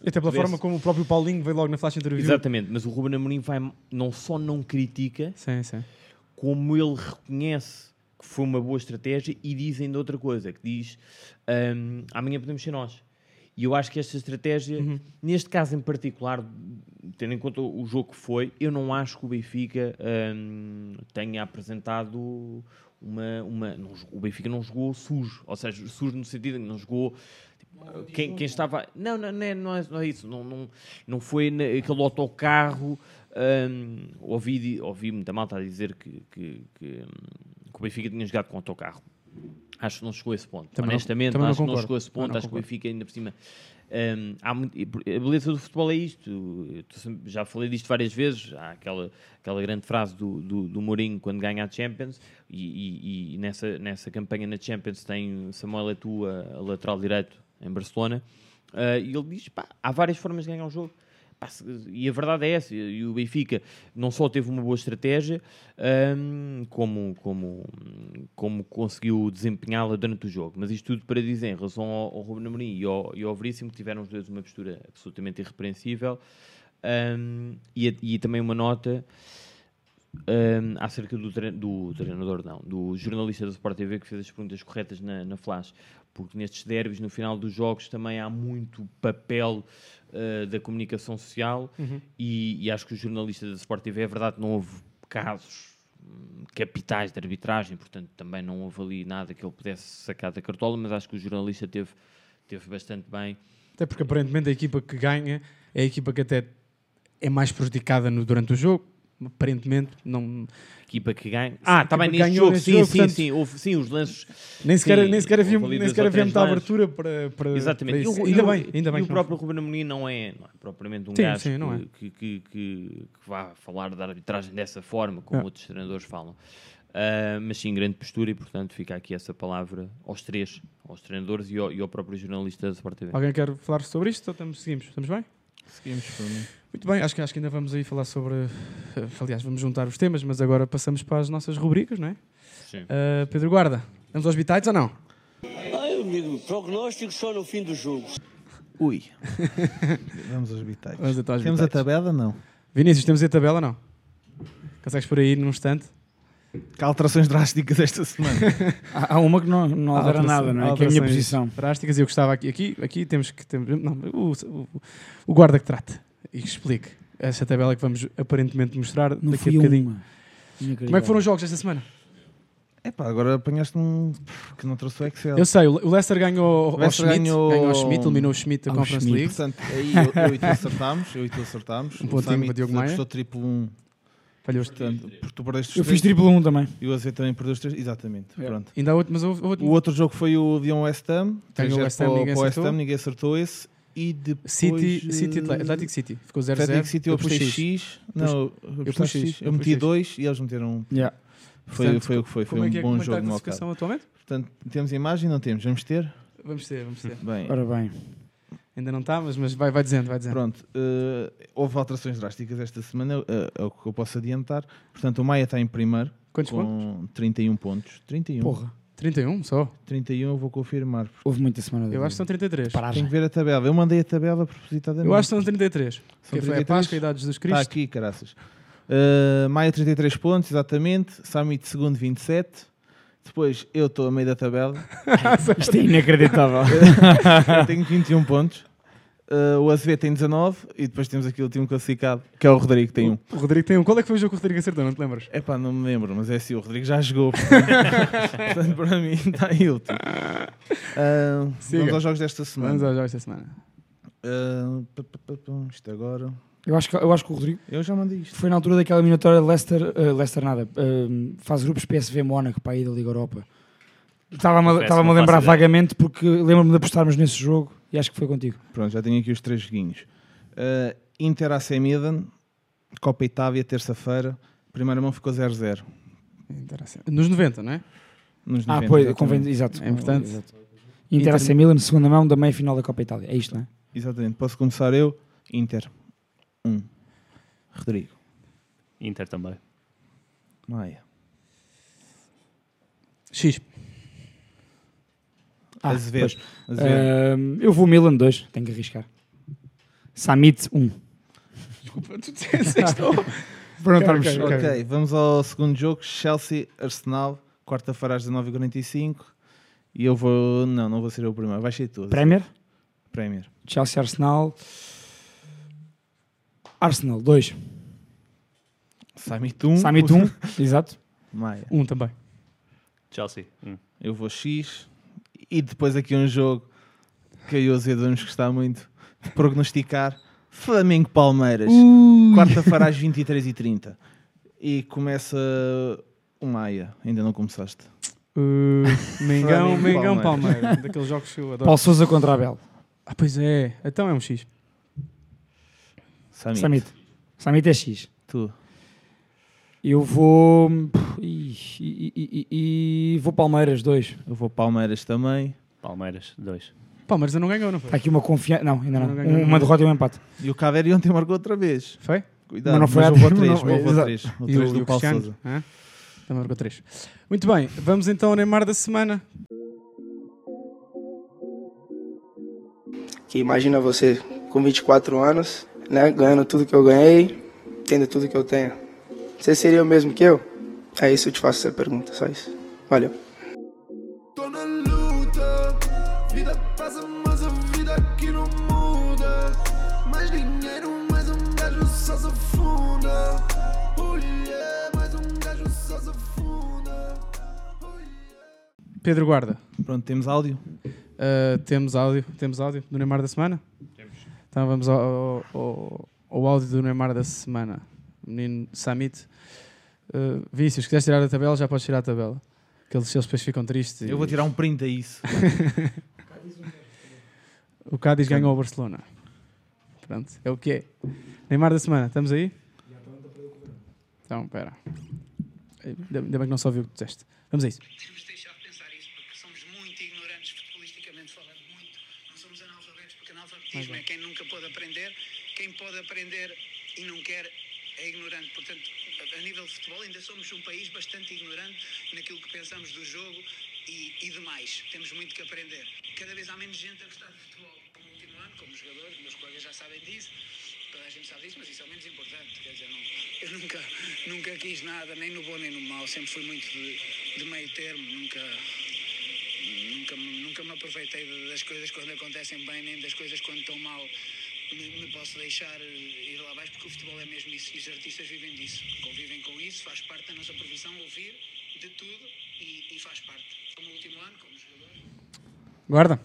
Até pela forma como o próprio Paulinho veio logo na flash interview. Exatamente, mas o Ruben Amorim vai, não só não critica, Sim, sim. como ele reconhece que foi uma boa estratégia e diz ainda outra coisa, que diz hum, amanhã podemos ser nós. E eu acho que esta estratégia, Uhum. neste caso em particular, tendo em conta o jogo que foi, eu não acho que o Benfica hum, tenha apresentado uma... uma não o Benfica não jogou sujo, ou seja, sujo no sentido em que não jogou... tipo, Quem, quem estava. Não, não, não, é, não, é, não é isso. Não, não, não foi aquele autocarro. hum, ouvi, ouvi muita malta a dizer que, que, que, hum, que o Benfica tinha jogado com autocarro. Acho que não chegou a esse ponto. Também não- Honestamente, não acho que não concordo. chegou a esse ponto. Não acho que o concordo. Benfica ainda por cima. Hum, há muito- a beleza do futebol é isto. Sempre- já falei disto várias vezes. Há aquela, aquela grande frase do, do, do Mourinho quando ganha a Champions. E, e- e nessa, nessa campanha na Champions tem Samuel Eto'o a, a lateral direito em Barcelona. Ah, e ele diz: pá, há várias formas de ganhar um jogo. E a verdade é essa. E o Benfica não só teve uma boa estratégia, hum, como, como, como conseguiu desempenhá-la durante o jogo. Mas isto tudo para dizer, em relação ao, ao Ruben Amorim e ao, e ao Veríssimo, que tiveram os dois uma postura absolutamente irrepreensível. hum, e, e também uma nota hum, acerca do, do treinador, não, do jornalista da Sport TV que fez as perguntas corretas na, na Flash, porque nestes derbys, no final dos jogos, também há muito papel uh, da comunicação social Uhum. e, e acho que o jornalista da Sport TV, é verdade, não houve casos hum, capitais de arbitragem, portanto também não houve ali nada que ele pudesse sacar da cartola, mas acho que o jornalista teve, teve bastante bem. Até porque aparentemente a equipa que ganha é a equipa que até é mais prejudicada no- durante o jogo. Aparentemente, não. Equipa que ganha. Ah, está equipa bem neste jogo, sim, jogo, sim, portanto, sim, houve, sim, os lances. Nem sequer, sim, nem sequer havia, nem sequer havia muita abertura para. para Exatamente. para E ainda bem, ainda bem. E o próprio Ruben Amorim não é, não é propriamente um Sim, gajo sim, não que, é. que, que, que, que vá falar da arbitragem dessa forma, como É. outros treinadores falam. Ah, mas sim, grande postura e, portanto, fica aqui essa palavra aos três, aos treinadores e ao, e ao próprio jornalista da Sport TV. Alguém quer falar sobre isto? Ou estamos, seguimos? Estamos bem? Seguimos por mim. Muito bem, acho que, acho que ainda vamos aí falar sobre. eh, Aliás, vamos juntar os temas, mas agora passamos para as nossas rubricas, não é? Sim. Eh, Pedro Guarda, vamos aos bitites ou não? Ai, amigo, prognóstico só no fim do jogo. Ui. [laughs] Vamos aos bitados. Vamos então aos Temos a bitados. tabela? Não. Vinícius, temos a tabela ou não? Consegues por aí num instante? Que alterações drásticas esta semana. Há, [laughs] há uma que não, não altera Alteração- nada, não é? Que é a minha alterações posição. Drásticas e eu gostava aqui. Aqui, aqui temos que. Temos, não, o, o, o guarda que trate e que explique essa tabela que vamos aparentemente mostrar Não daqui a bocadinho. uma. Como é que foram os jogos esta semana? Epá, agora apanhaste um que não trouxe o Excel. Eu sei, o o Leicester ganhou O Leicester Schmidt, ganhou- ganhou ao Schmidt, eliminou o Schmidt da Conference Schmidt. League. Portanto, aí eu, eu e tu acertámos. Eu e tu acertámos. [laughs] Um O pontinho para Diogo Maia. apostou triplo 1. Falhou Portanto, porque tu perdeste os Eu três. fiz triplo 1 também. E o AZ também perdeu os três. Exatamente. Pronto. Ainda há outro, mas houve, houve- O outro jogo foi o Lyon West Ham. Ganhou o 3-0 West Ham, para o- ninguém para o West acertou. Ham, ninguém acertou esse. E depois. City, City Atl- Atlético City. Ficou 0-0. Atlético City eu apostei pus X. Pus- Não, eu apostei pus X. X. Eu meti 2 e eles meteram. um. Yeah. Foi, Portanto, foi o que foi. Foi é um que é- bom como é que está jogo atualmente? Portanto, temos imagem? Não temos? Vamos ter? Vamos ter, vamos ter. Bem. Ora bem. Ainda não está, mas, mas vai, vai dizendo, vai dizendo. Pronto, eh, houve alterações drásticas esta semana, eh, é o que eu posso adiantar. Portanto, o Maia está em primeiro Quantos com 31 pontos. 31. Porra. 31 só? 31 eu vou confirmar. Houve muita semana. Eu acho que são 33. Tenho que ver a tabela. Eu mandei a tabela propositadamente. Eu acho que são 33. São Que foi a 33? Páscoa, a idade de Jesus Cristo. Está aqui, caraças. Uh, Maia 33 pontos, exatamente. Samit segundo 27. Depois eu estou a meio da tabela. [laughs] Isto é inacreditável. [laughs] eu tenho 21 pontos. Uh, o AZV tem 19 e depois temos aqui o último classificado, que é o Rodrigo, que tem um. O Rodrigo tem um. Qual é que foi o jogo que o Rodrigo acertou? Não te lembras? É pá, não me lembro, mas é assim, o Rodrigo já jogou. Portanto, [laughs] para mim está aí último. Uh, vamos aos jogos desta semana. Vamos aos jogos desta semana. Uh, isto agora. Eu acho, que, eu acho que o Rodrigo Eu já mandei isto. foi na altura daquela eliminatória de Leicester, eh, Leicester nada, eh, faz grupos PSV Mónaco para aí da Liga Europa. Estava-me a- Confesso, estava-me a lembrar vagamente porque lembro-me de apostarmos nesse jogo e acho que foi contigo. Pronto, já tenho aqui os três joguinhos. Uh, Inter AC Milan, Copa Itália, terça-feira. Primeira mão ficou 0-0. Interessante. Nos 90, não é? Nos Ah, 90, pois, exatamente. convém, exato. É importante. Exato. Inter AC Milan, segunda mão da meia final da Copa Itália. É isto, não é? Exatamente. Posso começar eu? Inter. 1. Um. Rodrigo. Inter também. Maia. X. Ah, Azevedo. Azevedo. Ehm, eu vou Milan 2, tenho que arriscar. Samit 1. Desculpa, tu disseste. [laughs] Pronto, Ok, vamos. ok, ok, ok. vamos ao segundo jogo. Chelsea-Arsenal, quarta-feira às 19h45. E eu vou... Não, não vou ser eu o primeiro. Vai ser tu. Premier, Premier. Chelsea Arsenal. Arsenal 2. Samit 1. Samit 1, [laughs] exato. Maia. Um também. Chelsea. Hum. Eu vou X. E depois aqui um jogo que eu e o Zé vamos gostar muito de prognosticar. Flamengo-Palmeiras. Quarta-feira às [laughs] 23h30. E começa o Maia. Ainda não começaste. Uh, Mengão, Mengão, Palmeiras. Palmeiras. [laughs] Daqueles jogos que eu adoro. Paulo Souza contra Abel. Ah, pois é. Então é um X. Samit. Samit. Samit é X. Tu. Eu vou. E, e- e- e vou Palmeiras 2. Eu vou Palmeiras também. Palmeiras, 2. Palmeiras ainda não ganhou, não foi? Está aqui uma confiança. Não, ainda não. Não ganhou, Um- não. uma derrota e um empate. E o Caveri ontem marcou outra vez. Foi? Cuidado, Mas não foi mas tempo, 3, não. levou Exato. 3. O E 3 o, do o Paulo? Sousa. Também marcou 3. Muito bem, vamos então ao Neymar da semana. Que imagina você com 24 anos, né, ganhando tudo que eu ganhei, tendo tudo que eu tenho. Você seria o mesmo que eu? É isso, eu te faço essa pergunta, só isso. Valeu. Tô na luta, vida passa, mas a vida aqui não muda. Mais dinheiro, mais um gajo só se afunda. Oh yeah, mais um gajo só se afunda. Pedro Guarda. Pronto, temos áudio. Uh, temos áudio, temos áudio do Neymar da semana? Então vamos ao, ao, ao- áudio do Neymar da semana. Menino Samit. Uh, Vício, se quiseres tirar a tabela, já podes tirar a tabela. Que eles, eles depois ficam tristes. Eu vou tirar um print a isso. [laughs] o Cádiz ganhou o Barcelona. Pronto, é o que é. Neymar da semana, estamos aí? Então, espera. Ainda bem que não só ouviu o que disseste. Vamos a isso. Temos de deixar de pensar isso, porque somos muito ignorantes futebolisticamente falando, muito. Não somos analfabetos, porque analfabetismo é quem nunca pode aprender, quem pode aprender e não quer é ignorante. Portanto, a nível de futebol, ainda somos um país bastante ignorante naquilo que pensamos do jogo e, e demais. Temos muito que aprender. Cada vez há menos gente a gostar de futebol. No último ano, como jogadores, meus colegas já sabem disso, toda a gente sabe disso, mas isso é o menos importante. Quer dizer, não, eu nunca, nunca quis nada, nem no bom nem no mau. Sempre fui muito de, de meio termo, nunca. Nunca, me- nunca me aproveitei das coisas quando acontecem bem, nem das coisas quando estão mal. Me, me posso deixar eh, ir lá abaixo, porque o futebol é mesmo isso. E os artistas vivem disso. Convivem com isso, faz parte da nossa profissão ouvir de tudo e, e faz parte. Como no último ano, como jogador. Guarda.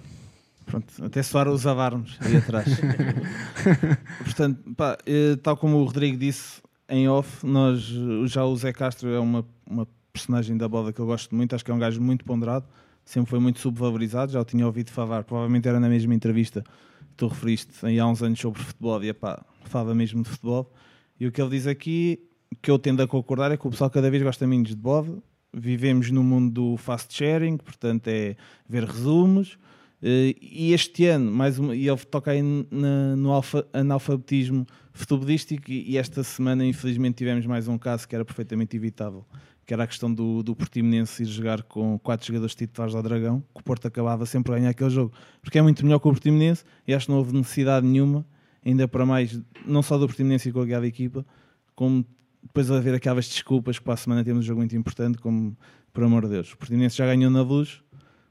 Pronto, até soar os alarmes aí atrás. [laughs] Portanto, pá, eh, tal como o Rodrigo disse em off, nós, eh, já o Zé Castro é uma, uma personagem da bola que eu gosto muito, acho que é um gajo muito ponderado, sempre foi muito subvalorizado, já o tinha ouvido falar, provavelmente era na mesma entrevista que tu referiste há uns anos sobre futebol, e pá, fala mesmo de futebol. E o que ele diz aqui, que eu tendo a concordar, é que o pessoal cada vez gosta menos de bola, vivemos no mundo do fast sharing, portanto é ver resumos, eh, e este ano, mais uma, e ele toca aí no alfa- analfabetismo futebolístico, e esta semana, infelizmente, tivemos mais um caso que era perfeitamente evitável, que era a questão do, do Portimonense ir jogar com quatro jogadores titulares ao Dragão, que o Porto acabava sempre a ganhar aquele jogo, porque é muito melhor que o Portimonense, e acho que não houve necessidade nenhuma, ainda para mais, não só do Portimonense e com a da equipa, como depois haver aquelas desculpas que para a semana temos um jogo muito importante, como, por amor de Deus, o Portimonense já ganhou na luz,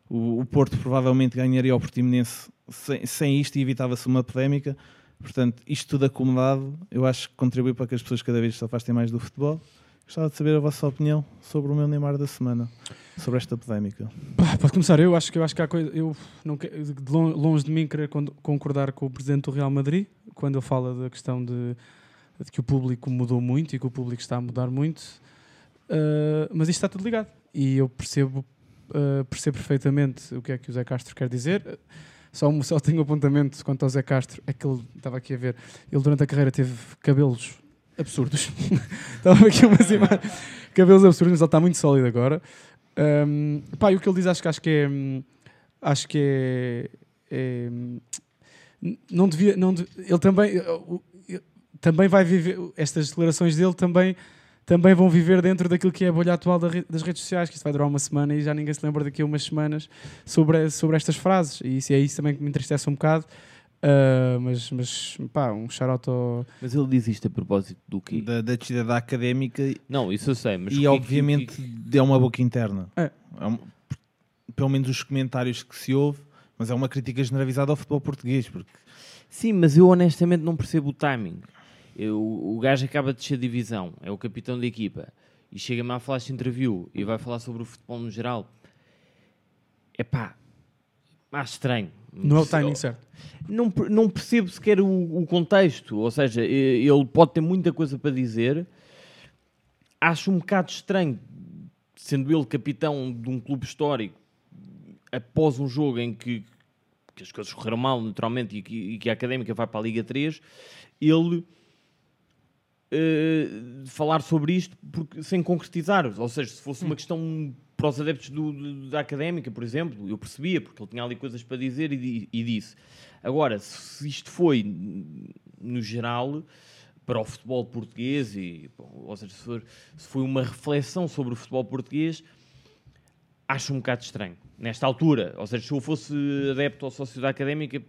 o, o Porto provavelmente ganharia ao Portimonense sem, sem isto e evitava-se uma polémica. Portanto, isto tudo acumulado, eu acho que contribui para que as pessoas cada vez se afastem mais do futebol. Gostava de saber a vossa opinião sobre o meu Neymar da semana, sobre esta polémica. Pode começar, eu acho que eu acho que há coisa. Eu não longe de mim querer con- concordar com o presidente do Real Madrid quando ele fala da questão de, de que o público mudou muito e que o público está a mudar muito. Uh, mas isto está tudo ligado e eu percebo, uh, percebo perfeitamente o que é que o Zé Castro quer dizer. Só, só tenho um apontamento quanto ao Zé Castro, é que ele estava aqui a ver, ele durante a carreira teve cabelos absurdos. [laughs] Estava aqui umas imagens, cabelos absurdos, mas ele está muito sólido agora. Um, pá, e o que ele diz acho que acho que é hum, acho que é, é, não devia não de- ele também o- ele também vai viver estas declarações dele também também vão viver dentro daquilo que é a bolha atual das redes sociais que isto vai durar uma semana e já ninguém se lembra daqui a umas semanas sobre sobre estas frases e isso é isso também que me entristece um bocado Uh, mas, mas pá, um ao... Mas ele diz isto a propósito do quê? Da, da descida da académica. Não, isso eu sei, mas E que é que- obviamente deu uma boca interna. É. um- pelo menos os comentários que se ouve, mas é uma crítica generalizada ao futebol português. Porque Sim, mas eu honestamente não percebo o timing. Eu, o gajo acaba de descer divisão, é o capitão da equipa, e chega-me à flash interview e vai falar sobre o futebol no geral. É pá, acho estranho. Não é o timing certo. Não, não percebo sequer o, o contexto, ou seja, ele pode ter muita coisa para dizer. Acho um bocado estranho, sendo ele capitão de um clube histórico, após um jogo em que, que as coisas correram mal, naturalmente, e que, e que a Académica vai para a Liga 3, ele eh, falar sobre isto porque, sem concretizar. Ou seja, se fosse uma questão para os adeptos do- do- da Académica, por exemplo, eu percebia, porque ele tinha ali coisas para dizer e, e disse. Agora, se isto foi, no geral, para o futebol português, e, ou seja, se, for- se foi uma reflexão sobre o futebol português, acho um bocado estranho. Nesta altura, ou seja, se eu fosse adepto ou sócio da Académica,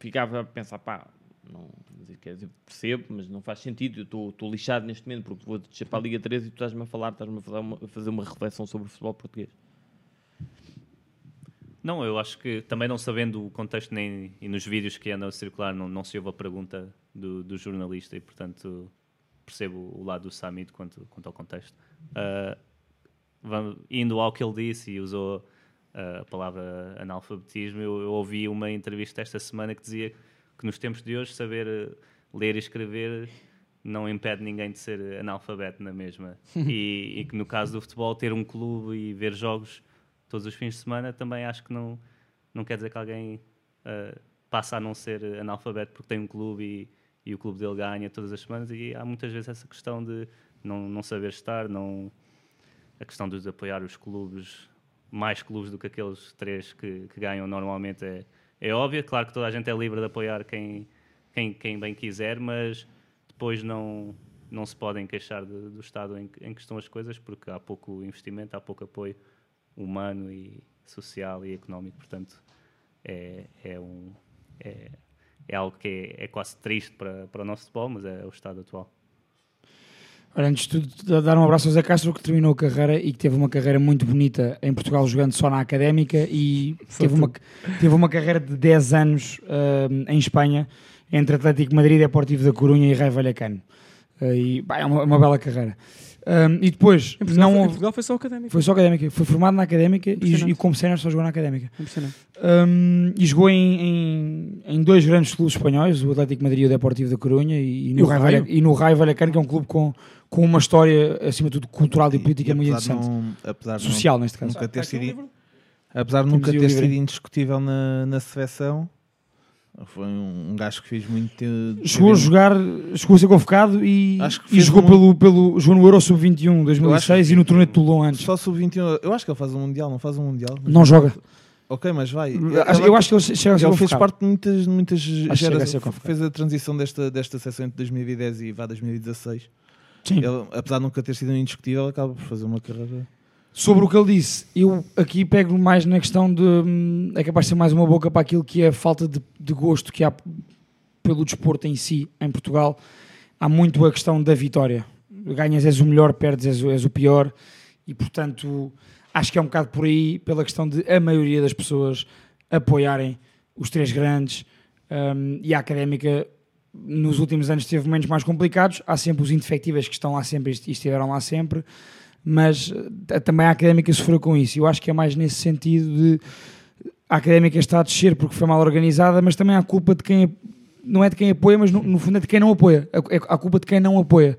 ficava a pensar, pá, não, quer dizer, percebo, mas não faz sentido, eu estou- lixado neste momento porque vou descer para a Liga 13 e tu estás-me a falar, estás-me a fazer uma, a fazer uma reflexão sobre o futebol português. Não, eu acho que também não sabendo o contexto nem e nos vídeos que andam a circular não, não se ouve a pergunta do, do jornalista e portanto percebo o lado do Samit quanto, quanto ao contexto. Ah, vamos- indo ao que ele disse e usou ah, a palavra analfabetismo, eu, eu ouvi uma entrevista esta semana que dizia que nos tempos de hoje saber eh, ler e escrever não impede ninguém de ser analfabeto na mesma. [laughs] e, e que no caso do futebol, ter um clube e ver jogos todos os fins de semana também acho que não, não quer dizer que alguém ah, passa a não ser analfabeto porque tem um clube e, e o clube dele ganha todas as semanas. E há muitas vezes essa questão de não, não saber estar, não, a questão de apoiar os clubes, mais clubes do que aqueles três que, que ganham normalmente é, é óbvia. Claro que toda a gente é livre de apoiar quem, quem, quem bem quiser, mas depois não, não se podem queixar de- do estado em, em que estão as coisas, porque há pouco investimento, há pouco apoio humano e social e económico, portanto é, é, um, é, é algo que é, é quase triste para, para o nosso futebol, mas é o estado atual. Olha, antes de tudo, dar um abraço ao Zé Castro que terminou a carreira e que teve uma carreira muito bonita em Portugal jogando só na académica e teve uma, teve uma carreira de 10 anos ah, em Espanha entre Atlético de Madrid, Deportivo da Corunha e Raio Vallecano. Ah, e pá, é uma, uma bela carreira. Ah, e depois, Em Portugal, não foi, em houve- Portugal foi só académico. foi só académica, foi formado na académica e, e como sénior só jogou na académica. Impressionante. Um, e jogou em, em, em dois grandes clubes espanhóis, o Atlético de Madrid e o Deportivo da Corunha, e, E no, Raio. Vallecano- e no Raio Vallecano, que é um clube com, com uma história, acima de tudo, cultural e política muito apesar de interessante. não- apesar Social, não- neste caso. Nunca ter sido, livro? apesar de nunca ter sido indiscutível na, na seleção, foi um, um gajo que fez muito. Chegou a jogar, chegou a ser convocado e, e jogou um- pelo, pelo, jogou no Euro Sub-21 Eu acho 2006 que- e no torneio de Toulon antes. Só sub-21. Eu acho que ele faz um Mundial, não faz um Mundial. mas- Não joga. Ok, mas vai. Acho- eu acho que ele chega a ser Ele fez parte de muitas. muitas gerações- fez a transição desta, desta seleção entre 2010 e vá 2016. Sim. Ele, apesar de nunca ter sido indiscutível, acaba por fazer uma carreira. Sobre o que ele disse, eu aqui pego mais na questão de. hum, É capaz de ser mais uma boca para aquilo que é a falta de, de gosto que há pelo desporto em si em Portugal. Há muito a questão da vitória. Ganhas, és o melhor, perdes, és, és o pior. E portanto, acho que é um bocado por aí, pela questão de a maioria das pessoas apoiarem os três grandes. hum, e a académica, nos últimos anos, teve momentos mais complicados. Há sempre os indefectíveis que estão lá sempre e estiveram lá sempre mas eh, também a académica sofreu com isso. Eu acho que é mais nesse sentido de a académica está a descer porque foi mal organizada, mas também há culpa de quem não é de quem apoia, mas no, no fundo é de quem não apoia. A, é a culpa de quem não apoia.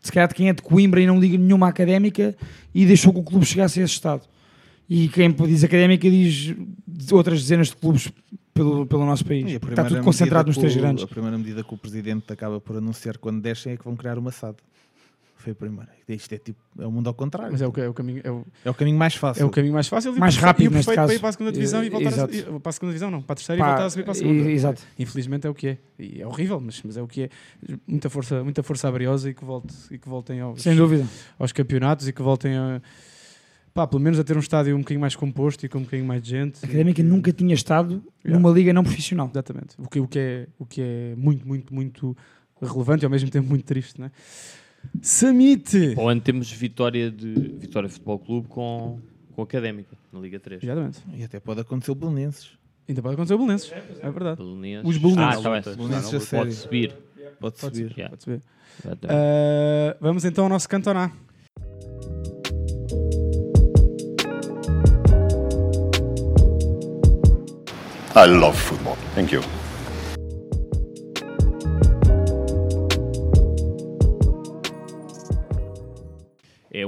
Se calhar de quem é de Coimbra e não liga nenhuma académica e deixou que o clube chegasse a esse estado. E quem diz académica diz outras dezenas de clubes pelo, pelo nosso país. Está tudo concentrado nos três grandes. A primeira medida que o presidente acaba por anunciar quando descem é que vão criar uma SAD. Foi a primeira. Isto é tipo, é o mundo ao contrário. Mas é o, é o caminho. É o, É o caminho mais fácil. É o caminho mais fácil e Mais o- rápido, e o neste perfeito para caso. ir para a segunda divisão e voltar a, exato. e- para a segunda divisão, não, para a terceira Pá, e voltar a subir para a segunda. e- exato. Infelizmente é o que é. E é horrível, mas, mas é o que é. Muita força, muita força abriosa e que, volte, e que voltem aos, Sem dúvida. aos campeonatos e que voltem a. Pá, pelo menos a ter um estádio um bocadinho mais composto e com um bocadinho mais de gente. A académica nunca tinha estado Yeah. numa liga não profissional. Exatamente. O que, o, que é, o que é muito, muito, muito relevante e ao mesmo tempo muito triste, não é? Samite! Para o ano temos vitória de Vitória Futebol Clube com, com Académica na Liga 3. Exatamente. E até pode acontecer o Belenenses. Ainda pode acontecer o Belenenses. É verdade. Belenenses. Os Belenenses. Ah, tá bem. Belenenses Pode sério. subir. Pode subir. Yeah. Pode subir. Ah, vamos então ao nosso cantoná. I love football. Thank you.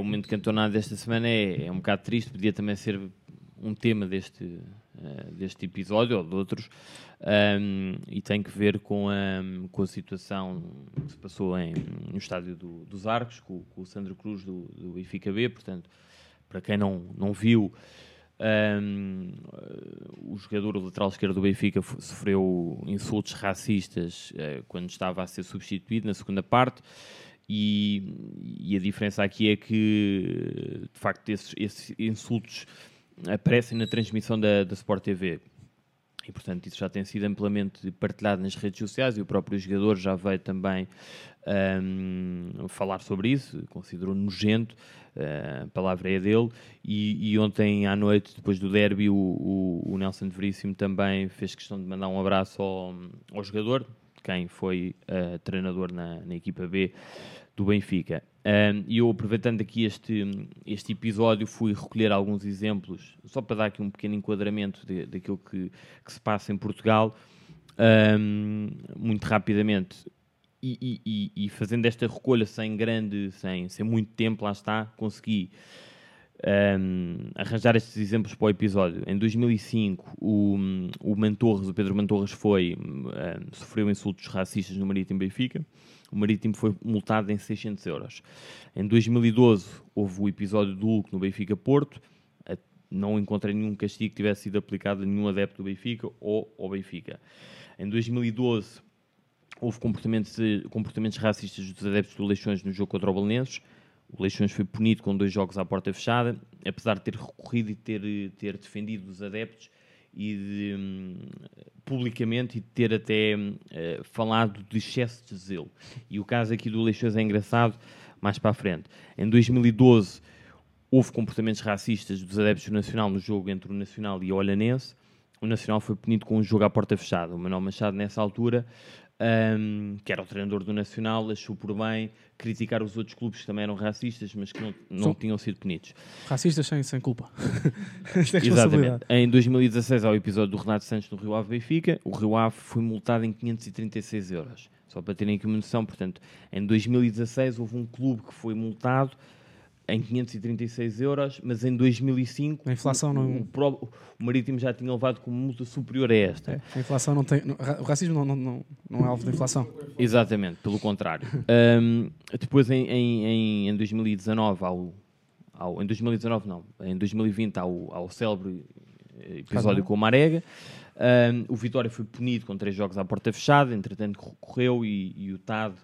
Momento cantonado desta semana, é, é um bocado triste, podia também ser um tema deste, eh, deste episódio ou de outros, ahm, e tem que ver com a, com a situação que se passou em, no estádio do- dos Arcos, com, com o Sandro Cruz do, do Benfica B, portanto, para quem não, não viu, ahm, o jogador o lateral esquerdo do Benfica sofreu insultos racistas eh, quando estava a ser substituído na segunda parte. E, e a diferença aqui é que, de facto, esses, esses insultos aparecem na transmissão da, da Sport TV. E, portanto, isso já tem sido amplamente partilhado nas redes sociais e o próprio jogador já veio também ahm, falar sobre isso, considerou nojento, ah, a palavra é dele, e, e ontem à noite, depois do derby, o, o, o Nelson Veríssimo também fez questão de mandar um abraço ao, ao jogador, quem foi ah, treinador na, na equipa B do Benfica. Um, E eu, aproveitando aqui este, este episódio, fui recolher alguns exemplos, só para dar aqui um pequeno enquadramento daquilo que, que se passa em Portugal, um, muito rapidamente. E- e- e fazendo esta recolha sem grande, sem, sem muito tempo, lá está, consegui um, arranjar estes exemplos para o episódio. Em 2005, o, o Mantorres, o Pedro Mantorres, foi, um, sofreu insultos racistas no Marítimo Benfica. O Marítimo foi multado em 600 euros. Em 2012, houve o episódio do Hulk no Benfica Porto. Não encontrei nenhum castigo que tivesse sido aplicado a nenhum adepto do Benfica ou ao Benfica. Em 2012, houve comportamentos, comportamentos racistas dos adeptos do Leixões no jogo contra o Belenenses. O Leixões foi punido com dois jogos à porta fechada, apesar de ter recorrido e ter, ter defendido os adeptos e de, hum, publicamente e de ter até eh, falado de excesso de zelo. E o caso aqui do Leixões é engraçado, mais para a frente. Em 2012 houve comportamentos racistas dos adeptos do Nacional no jogo entre o Nacional e o Olhanense. O Nacional foi punido com um jogo à porta fechada. O Manuel Machado, nessa altura, hum, que era o treinador do Nacional, achou por bem criticar os outros clubes que também eram racistas, mas que não, não São- tinham sido punidos. Racistas sem, sem culpa. [laughs] Exatamente. Em 2016, ao episódio do Renato Santos no Rio Ave Benfica, o Rio Ave foi multado em 536 euros. Só para terem aqui uma noção, portanto, em 2016 houve um clube que foi multado em 536 euros, mas em 2005 A inflação não- o, o, o Marítimo já tinha levado com multa superior a esta. A inflação não tem. O racismo não, não, não, é alvo de inflação. Exatamente, pelo contrário. [laughs] Um, depois, em, em, em, em 2019, ao, ao, em 2019 não, em 2020, ao, ao célebre eh, episódio com o Marega, um, o Vitória foi punido com três jogos à porta fechada, entretanto recorreu e, e o TAD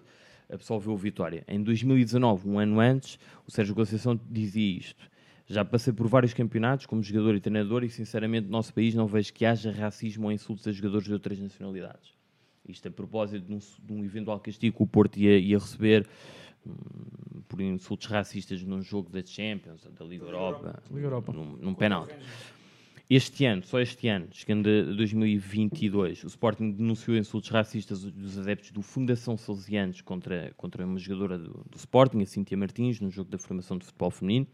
absolveu o Vitória. Em 2019, um ano antes, o Sérgio Conceição dizia isto. Já passei por vários campeonatos como jogador e treinador e, sinceramente, no nosso país não vejo que haja racismo ou insultos a jogadores de outras nacionalidades. Isto a propósito de um, de um eventual castigo que o Porto ia, ia receber hum, por insultos racistas num jogo da Champions, da Liga Europa, Liga Europa. Num, num penalti. Este ano, só este ano, chegando a 2022, o Sporting denunciou insultos racistas dos adeptos do Fundação Salesianos contra, contra uma jogadora do, do Sporting, a Cíntia Martins, no jogo da formação de futebol feminino.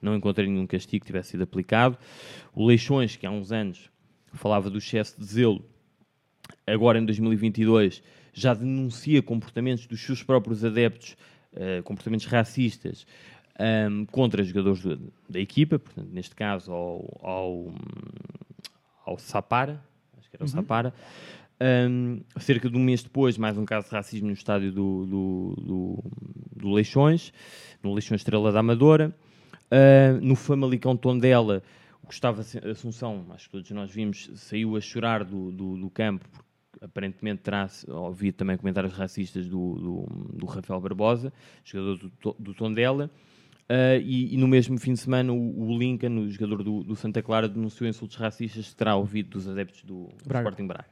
Não encontrei nenhum castigo que tivesse sido aplicado. O Leixões, que há uns anos falava do excesso de zelo, agora em 2022 já denuncia comportamentos dos seus próprios adeptos, eh, comportamentos racistas, ahm, contra jogadores da, da equipa, portanto, neste caso ao, ao, ao Sapara, acho que era o Uhum. Sapara. Ahm, cerca de um mês depois, mais um caso de racismo no estádio do, do, do, do Leixões, no Leixões Estrela da Amadora. Ah, no Famalicão Tondela, o Gustavo Assunção, acho que todos nós vimos, saiu a chorar do, do, do campo, porque aparentemente terá ouvido também comentários racistas do, do, do Rafael Barbosa, jogador do, do Tondela. Ah, e, e no mesmo fim de semana, o, o Lincoln, o jogador do, do Santa Clara, denunciou insultos racistas que terá ouvido dos adeptos do, do Braga. Sporting Braga.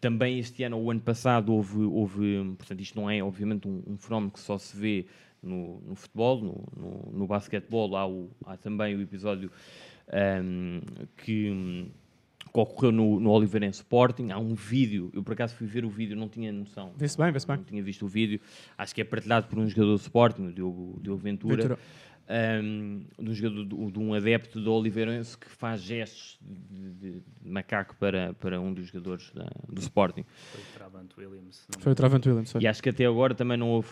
Também este ano, ou o ano passado, houve, houve portanto, isto não é obviamente um, um fenómeno que só se vê no, no futebol, no, no, no basquetebol, há, o- há também o episódio ahm, que, que ocorreu no, no Oliveirense Sporting. Há um vídeo, eu por acaso fui ver o vídeo, não tinha noção. Vê-se bem, vê-se bem. Não tinha visto o vídeo. Acho que é partilhado por um jogador do Sporting, o Diogo, Diogo Ventura. Ventura. Um, de um jogador do- de um adepto do Oliveirense que faz gestos de, de- de macaco para, para um dos jogadores da- do Sporting. Foi o Trabant Williams. não- Foi o Travant Williams. foi. E acho que até agora também não houve.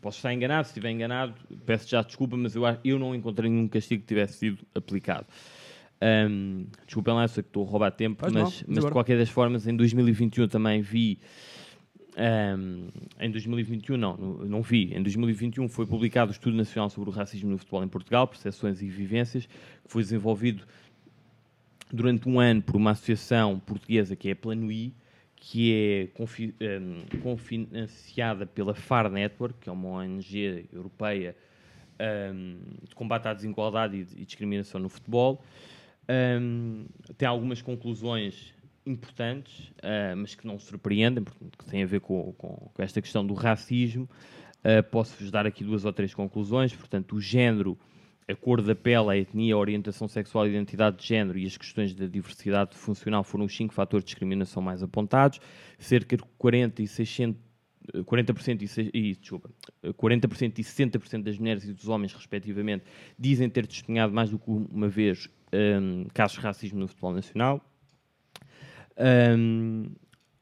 Posso estar enganado, se estiver enganado, peço já desculpa, mas eu, eu não encontrei nenhum castigo que tivesse sido aplicado. Um, desculpem lá, sei que estou a roubar tempo, Faz mas, mal, mas de qualquer das formas, em 2021 também vi. um, em 2021, não, não, vi. Em 2021 foi publicado o Estudo Nacional sobre o Racismo no Futebol em Portugal, Percepções e Vivências, que foi desenvolvido durante um ano por uma associação portuguesa que é a Planuí, que é confi- um, confinanciada pela FAR Network, que é uma ONG europeia um, de combate à desigualdade e, e discriminação no futebol. Um, tem algumas conclusões importantes, uh, mas que não surpreendem, porque que têm a ver com, com- com esta questão do racismo. Uh, Posso-vos dar aqui duas ou três conclusões. Portanto, o género, a cor da pele, a etnia, a orientação sexual, a identidade de género e as questões da diversidade funcional foram os cinco fatores de discriminação mais apontados. Cerca de 40 e 600 eh, 40% e, desculpa, eh, 40% e 60% das mulheres e dos homens, respectivamente, dizem ter testemunhado mais do que uma vez hum, casos de racismo no futebol nacional. Hum,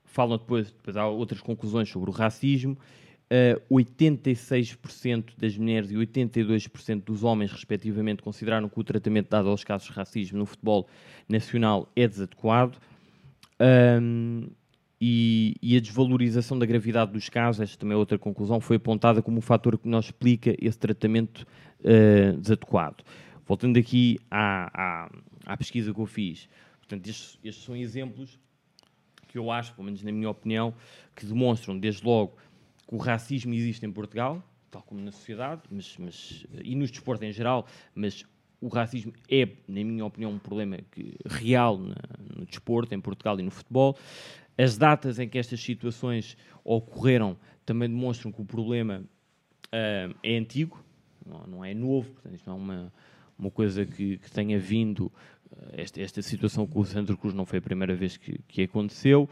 falam depois, depois há outras conclusões sobre o racismo. Uh, 86% das mulheres e 82% dos homens, respectivamente, consideraram que o tratamento dado aos casos de racismo no futebol nacional é desadequado. Um, e, e a desvalorização da gravidade dos casos, esta também é outra conclusão, foi apontada como um fator que não explica esse tratamento uh, desadequado. Voltando aqui à, à, à pesquisa que eu fiz, portanto, estes, estes são exemplos que eu acho, pelo menos na minha opinião, que demonstram desde logo que o racismo existe em Portugal, tal como na sociedade, mas, mas, e no desporto em geral, mas o racismo é, na minha opinião, um problema que, real na, no desporto, em Portugal e no futebol. As datas em que estas situações ocorreram também demonstram que o problema uh, é antigo, não, não, é novo, portanto, isto não é uma, uma coisa que, que tenha vindo esta, esta situação com o Santa Cruz não foi a primeira vez que, que aconteceu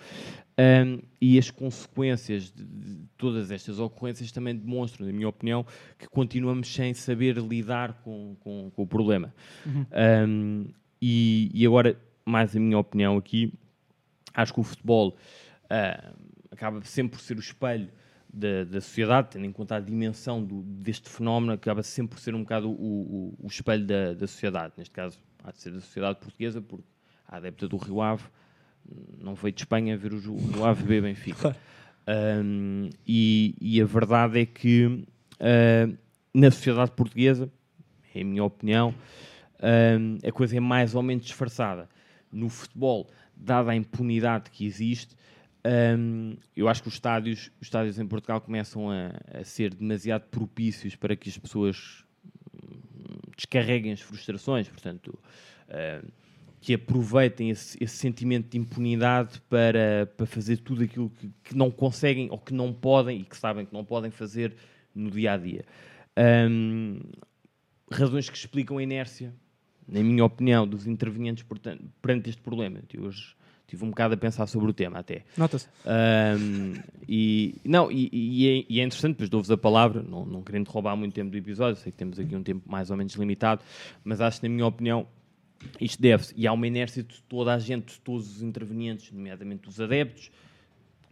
um, e as consequências de, de, todas estas ocorrências também demonstram, na minha opinião, que continuamos sem saber lidar com, com, com o problema. Uhum. Um, e, e, agora, mais a minha opinião aqui, acho que o futebol uh, acaba sempre por ser o espelho da, da, sociedade, tendo em conta a dimensão do, deste fenómeno, acaba sempre por ser um bocado o, o, o espelho da, da sociedade, neste caso há de ser da sociedade portuguesa, porque a adepta do Rio Ave não veio de Espanha ver o Rio Ave B Benfica. Um, e, e, a verdade é que uh, na sociedade portuguesa, é a minha opinião, um, a coisa é mais ou menos disfarçada. No futebol, dada a impunidade que existe, um, eu acho que os estádios, os estádios em Portugal começam a, a ser demasiado propícios para que as pessoas descarreguem as frustrações, portanto, uh, que aproveitem esse, esse, sentimento de impunidade para, para fazer tudo aquilo que, que, não conseguem ou que não podem e que sabem que não podem fazer no dia a dia. Um, razões que explicam a inércia, na minha opinião, dos intervenientes portanto, perante este problema. Eu hoje Tive um bocado a pensar sobre o tema até. Nota-se. Um, e, não, e, e, é, e, é, interessante, depois dou-vos a palavra, não, não querendo roubar muito tempo do episódio, sei que temos aqui um tempo mais ou menos limitado, mas acho que, na minha opinião, isto deve-se, e há uma inércia de toda a gente, de todos os intervenientes, nomeadamente os adeptos,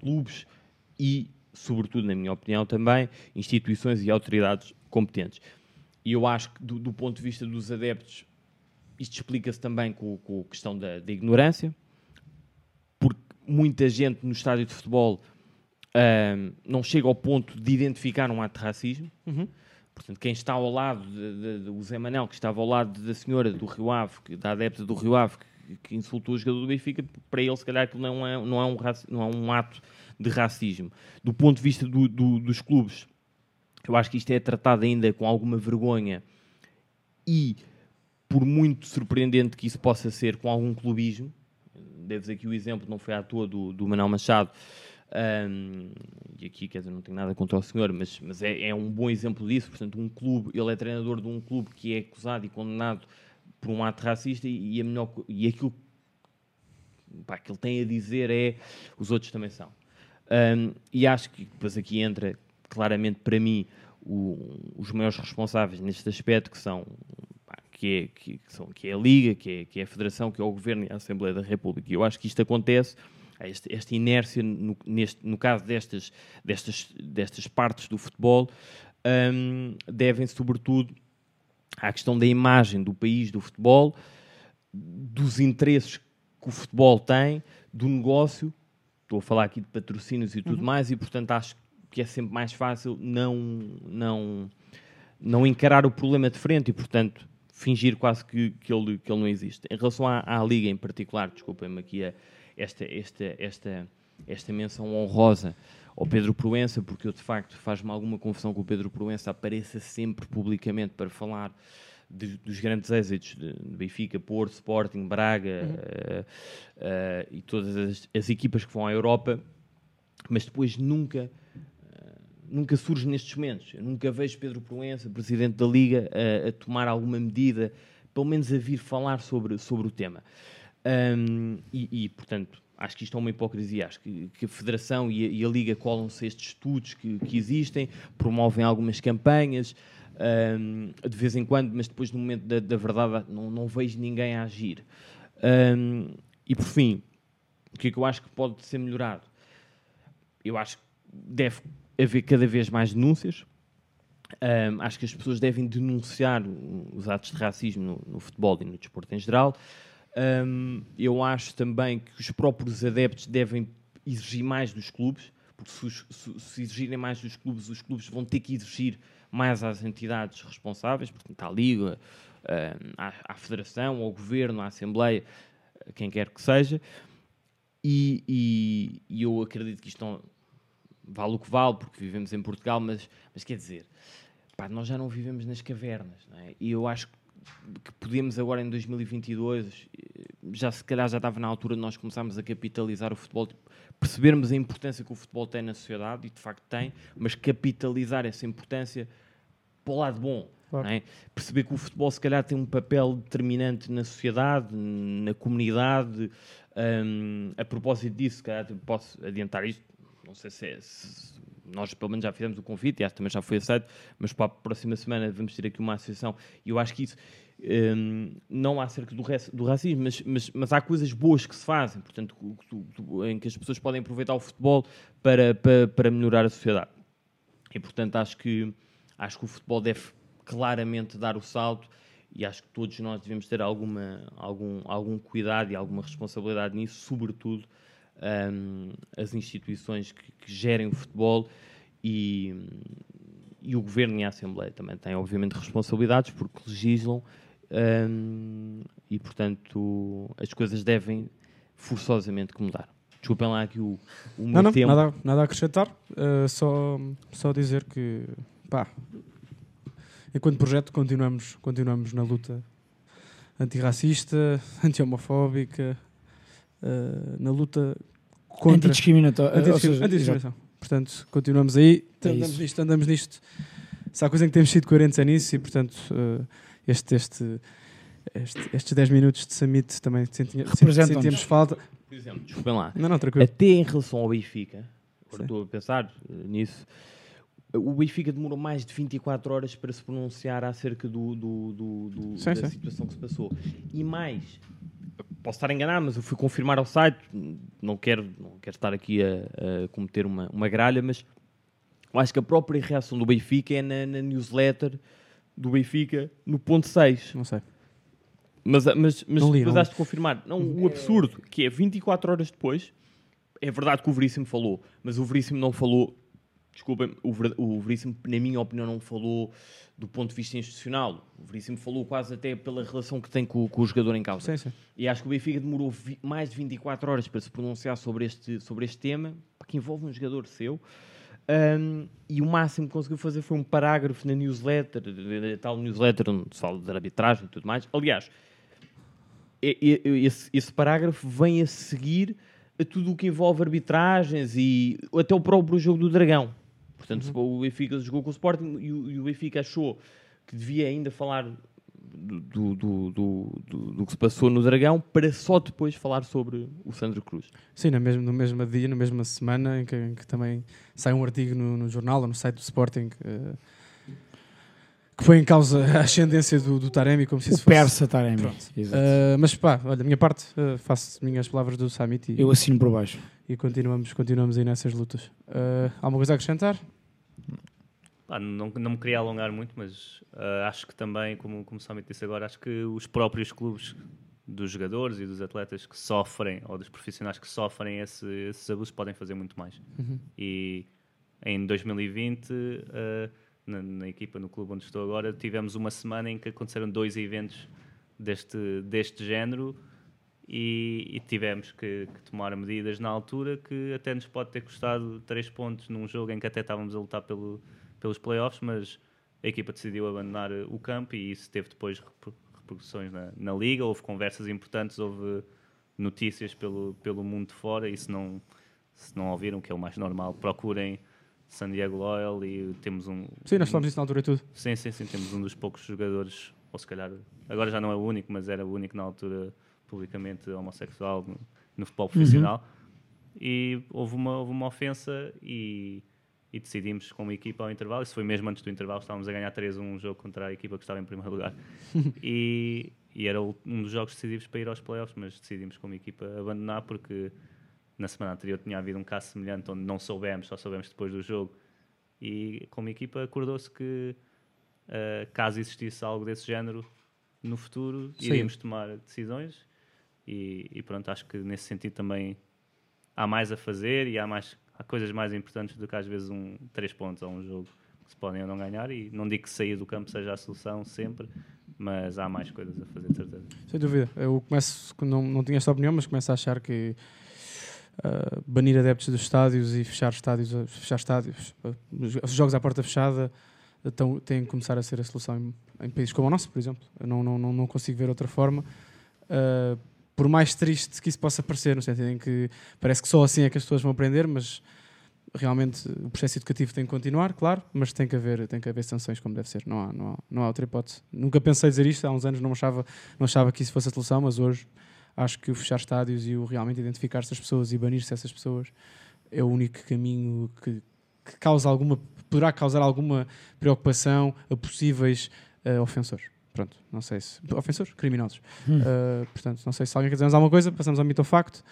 clubes e, sobretudo, na minha opinião também, instituições e autoridades competentes. E eu acho que, do, do ponto de vista dos adeptos, isto explica-se também com, com a questão da, da ignorância, muita gente no estádio de futebol não chega ao ponto de identificar um ato de racismo. Uhum. Portanto, quem está ao lado, de, de, de, o Zé Manel, que estava ao lado da senhora do Rio Ave, que, da adepta do Rio Ave, que, que, insultou o jogador do Benfica, para ele, se calhar, aquilo não é, não é, um, não é um ato de racismo. Do ponto de vista do, do, dos clubes, eu acho que isto é tratado ainda com alguma vergonha e, por muito surpreendente que isso possa ser, com algum clubismo deves aqui o exemplo, não foi à toa do, do Manuel Machado, um, e aqui, quer dizer, não tenho nada contra o senhor, mas, mas é, é, um bom exemplo disso. Portanto, um clube, ele é treinador de um clube que é acusado e condenado por um ato racista e, e, melhor, e aquilo pá, que ele tem a dizer é os outros também são. Um, e acho que depois aqui entra claramente para mim o, os maiores responsáveis neste aspecto, que são que é, que, são, que é a Liga, que é, que é a Federação, que é o Governo e a Assembleia da República. E eu acho que isto acontece, esta, esta inércia, no, neste, no caso destas, destas, destas partes do futebol, um, devem sobretudo à questão da imagem do país do futebol, dos interesses que o futebol tem, do negócio. Estou a falar aqui de patrocínios e tudo uhum. mais, e portanto acho que é sempre mais fácil não, não, não encarar o problema de frente e, portanto, fingir quase que, que, ele, que ele não existe. Em relação à, à Liga em particular, desculpem-me aqui a, esta, esta, esta, esta menção honrosa ao Pedro Proença, porque eu de facto faz-me alguma confusão que o Pedro Proença apareça sempre publicamente para falar de, dos grandes êxitos de, de, Benfica, Porto, Sporting, Braga uhum. uh, uh, e todas as, as, equipas que vão à Europa, mas depois nunca nunca surge nestes momentos. Eu nunca vejo Pedro Proença, presidente da Liga, a, a, tomar alguma medida, pelo menos a vir falar sobre, sobre o tema. Um, e, e, portanto, acho que isto é uma hipocrisia. Acho que, que a Federação e a, e a Liga colam-se a estes estudos que, que, existem, promovem algumas campanhas, um, de vez em quando, mas depois, no momento da, da verdade, não, não, vejo ninguém a agir. Um, e, por fim, o que é que eu acho que pode ser melhorado? Eu acho que deve haver cada vez mais denúncias. Um, acho que as pessoas devem denunciar os atos de racismo no, no futebol e no desporto em geral. Um, eu acho também que os próprios adeptos devem exigir mais dos clubes, porque se, se, se, exigirem mais dos clubes, os clubes vão ter que exigir mais às entidades responsáveis, portanto, à Liga, à, à Federação, ao Governo, à Assembleia, quem quer que seja. E, e- e eu acredito que isto não vale o que vale, porque vivemos em Portugal, mas, mas quer dizer, pá, nós já não vivemos nas cavernas, é? E eu acho que podemos agora em 2022, eh, já se calhar já estava na altura de nós começarmos a capitalizar o futebol, tipo, percebermos a importância que o futebol tem na sociedade, e de facto tem, mas capitalizar essa importância para o lado bom. Claro. é? Perceber que o futebol se calhar tem um papel determinante na sociedade, na comunidade. hum, a propósito disso, se calhar posso adiantar isto, não sei se, é, se- nós pelo menos já fizemos o convite e acho que também já foi aceito, mas para a próxima semana vamos ter aqui uma associação e eu acho que isso hum, não há acerca do, do racismo, mas, mas, mas há coisas boas que se fazem, portanto, em que as pessoas podem aproveitar o futebol para, para, para melhorar a sociedade. E portanto acho que acho que o futebol deve claramente dar o salto e acho que todos nós devemos ter alguma, algum, algum cuidado e alguma responsabilidade nisso, sobretudo hum, as instituições que, que gerem o futebol e, e o governo e a Assembleia também têm, obviamente, responsabilidades porque legislam hum, e, portanto, as coisas devem forçosamente mudar. Desculpem lá aqui o, o meu Não, não, tempo. nada, nada a acrescentar. Uh, só, só dizer que, pá, enquanto projeto continuamos, continuamos na luta antirracista, [laughs] anti-homofóbica, uh, na luta contra... Antidiscriminatória, antidiscriminação. Portanto, continuamos aí, É andamos isso. nisto, andamos nisto. Se há coisa em que temos sido coerentes é nisso e, portanto, uh, este, este, este- estes 10 minutos de summit também sentíamos falta. Por exemplo, desculpem lá. Não, não, tranquilo. Até em relação ao Benfica, agora estou a pensar eh, nisso, o Benfica demorou mais de 24 horas para se pronunciar acerca do, do- do- do- Sim, da sim. situação que se passou. E mais, posso estar enganado, mas eu fui confirmar ao site, não quero, não quero estar aqui a, a cometer uma, uma gralha, mas eu acho que a própria reação do Benfica é na, na newsletter do Benfica, no ponto 6. Não sei. Mas, mas, mas Não li, depois has de confirmar. Não, o absurdo, que é 24 horas depois, é verdade que o Veríssimo falou, mas o Veríssimo não falou, desculpem, o, Ver- o Veríssimo, na minha opinião, não falou do ponto de vista institucional. O Veríssimo falou quase até pela relação que tem com, com o jogador em causa. Sim, sim. E acho que o Benfica demorou vi- mais de 24 horas para se pronunciar sobre este, sobre este tema, que envolve um jogador seu. Um, e o máximo que conseguiu fazer foi um parágrafo na newsletter, a tal newsletter onde se fala de arbitragem e tudo mais. Aliás, esse, esse parágrafo vem a seguir a tudo o que envolve arbitragens e até o próprio jogo do Dragão. Portanto, se o Benfica jogou com o Sporting e o, e o Benfica achou que devia ainda falar do, do, do, do- que se passou no Dragão para só depois falar sobre o Sandro Cruz. Sim, no mesmo, no mesmo dia, na mesma semana, em que, em que também sai um artigo no, no jornal ou no site do Sporting eh, que põe em causa a ascendência do, do Taremi, como se O isso fosse. persa Taremi. Eh, mas pá, olha, da minha parte, eh, faço minhas palavras do Summit e Eu assino por baixo. E continuamos, continuamos aí nessas lutas. Eh, alguma coisa a acrescentar? Pá, não, não me queria alongar muito, mas ah, acho que também, como, como o Samit disse agora, acho que os próprios clubes dos jogadores e dos atletas que sofrem, ou dos profissionais que sofrem esse- esses abusos, podem fazer muito mais. Uhum. E em 2020, ah, na, na equipa, no clube onde estou agora, tivemos uma semana em que aconteceram dois eventos deste, deste género e, e tivemos que, que tomar medidas na altura que até nos pode ter custado três pontos num jogo em que até estávamos a lutar pelo, pelos playoffs, mas a equipa decidiu abandonar o campo e isso teve depois reper- repercussões na, na liga, houve conversas importantes, houve notícias pelo, pelo mundo de fora e se não, se não ouviram, que é o mais normal, procurem San Diego Loyal e temos um... Sim, nós falamos isso na altura e tudo. Sim, sim, sim, temos um dos poucos jogadores, ou se calhar, agora já não é o único, mas era o único na altura publicamente homossexual no, no futebol profissional. E houve uma, houve uma ofensa e, e decidimos como equipa ao intervalo, isso foi mesmo antes do intervalo, estávamos a ganhar 3-1 um jogo contra a equipa que estava em primeiro lugar. [laughs] e, e era um dos jogos decisivos para ir aos playoffs, mas decidimos como equipa abandonar porque na semana anterior tinha havido um caso semelhante onde não soubemos, só soubemos depois do jogo. E como equipa acordou-se que uh, caso existisse algo desse género no futuro, Sim. iríamos tomar decisões. E, e pronto, acho que nesse sentido também há mais a fazer e há, mais, há coisas mais importantes do que às vezes um três pontos a um jogo que se podem ou não ganhar. E não digo que sair do campo seja a solução sempre, mas há mais coisas a fazer, de certeza. Sem dúvida. Eu começo, não, não tinha esta opinião, mas começo a achar que uh, banir adeptos dos estádios e fechar estádios, fechar estádios, os jogos à porta fechada então, têm que começar a ser a solução em, em países como o nosso, por exemplo. Eu não, não, não consigo ver outra forma. Uh, por mais triste que isso possa parecer, no sentido em que parece que só assim é que as pessoas vão aprender, mas realmente o processo educativo tem que continuar, claro, mas tem que haver, tem que haver sanções como deve ser, não há, não há, não há outra hipótese. Nunca pensei dizer isto, há uns anos não achava, não achava que isso fosse a solução, mas hoje acho que o fechar estádios e o realmente identificar essas pessoas e banir-se essas pessoas é o único caminho que, que causa alguma, poderá causar alguma preocupação a possíveis uh, ofensores. Pronto, não sei se. Ofensores? Criminosos. Hum. Uh, portanto, não sei se alguém quer dizer mais alguma coisa, passamos ao mito ou facto.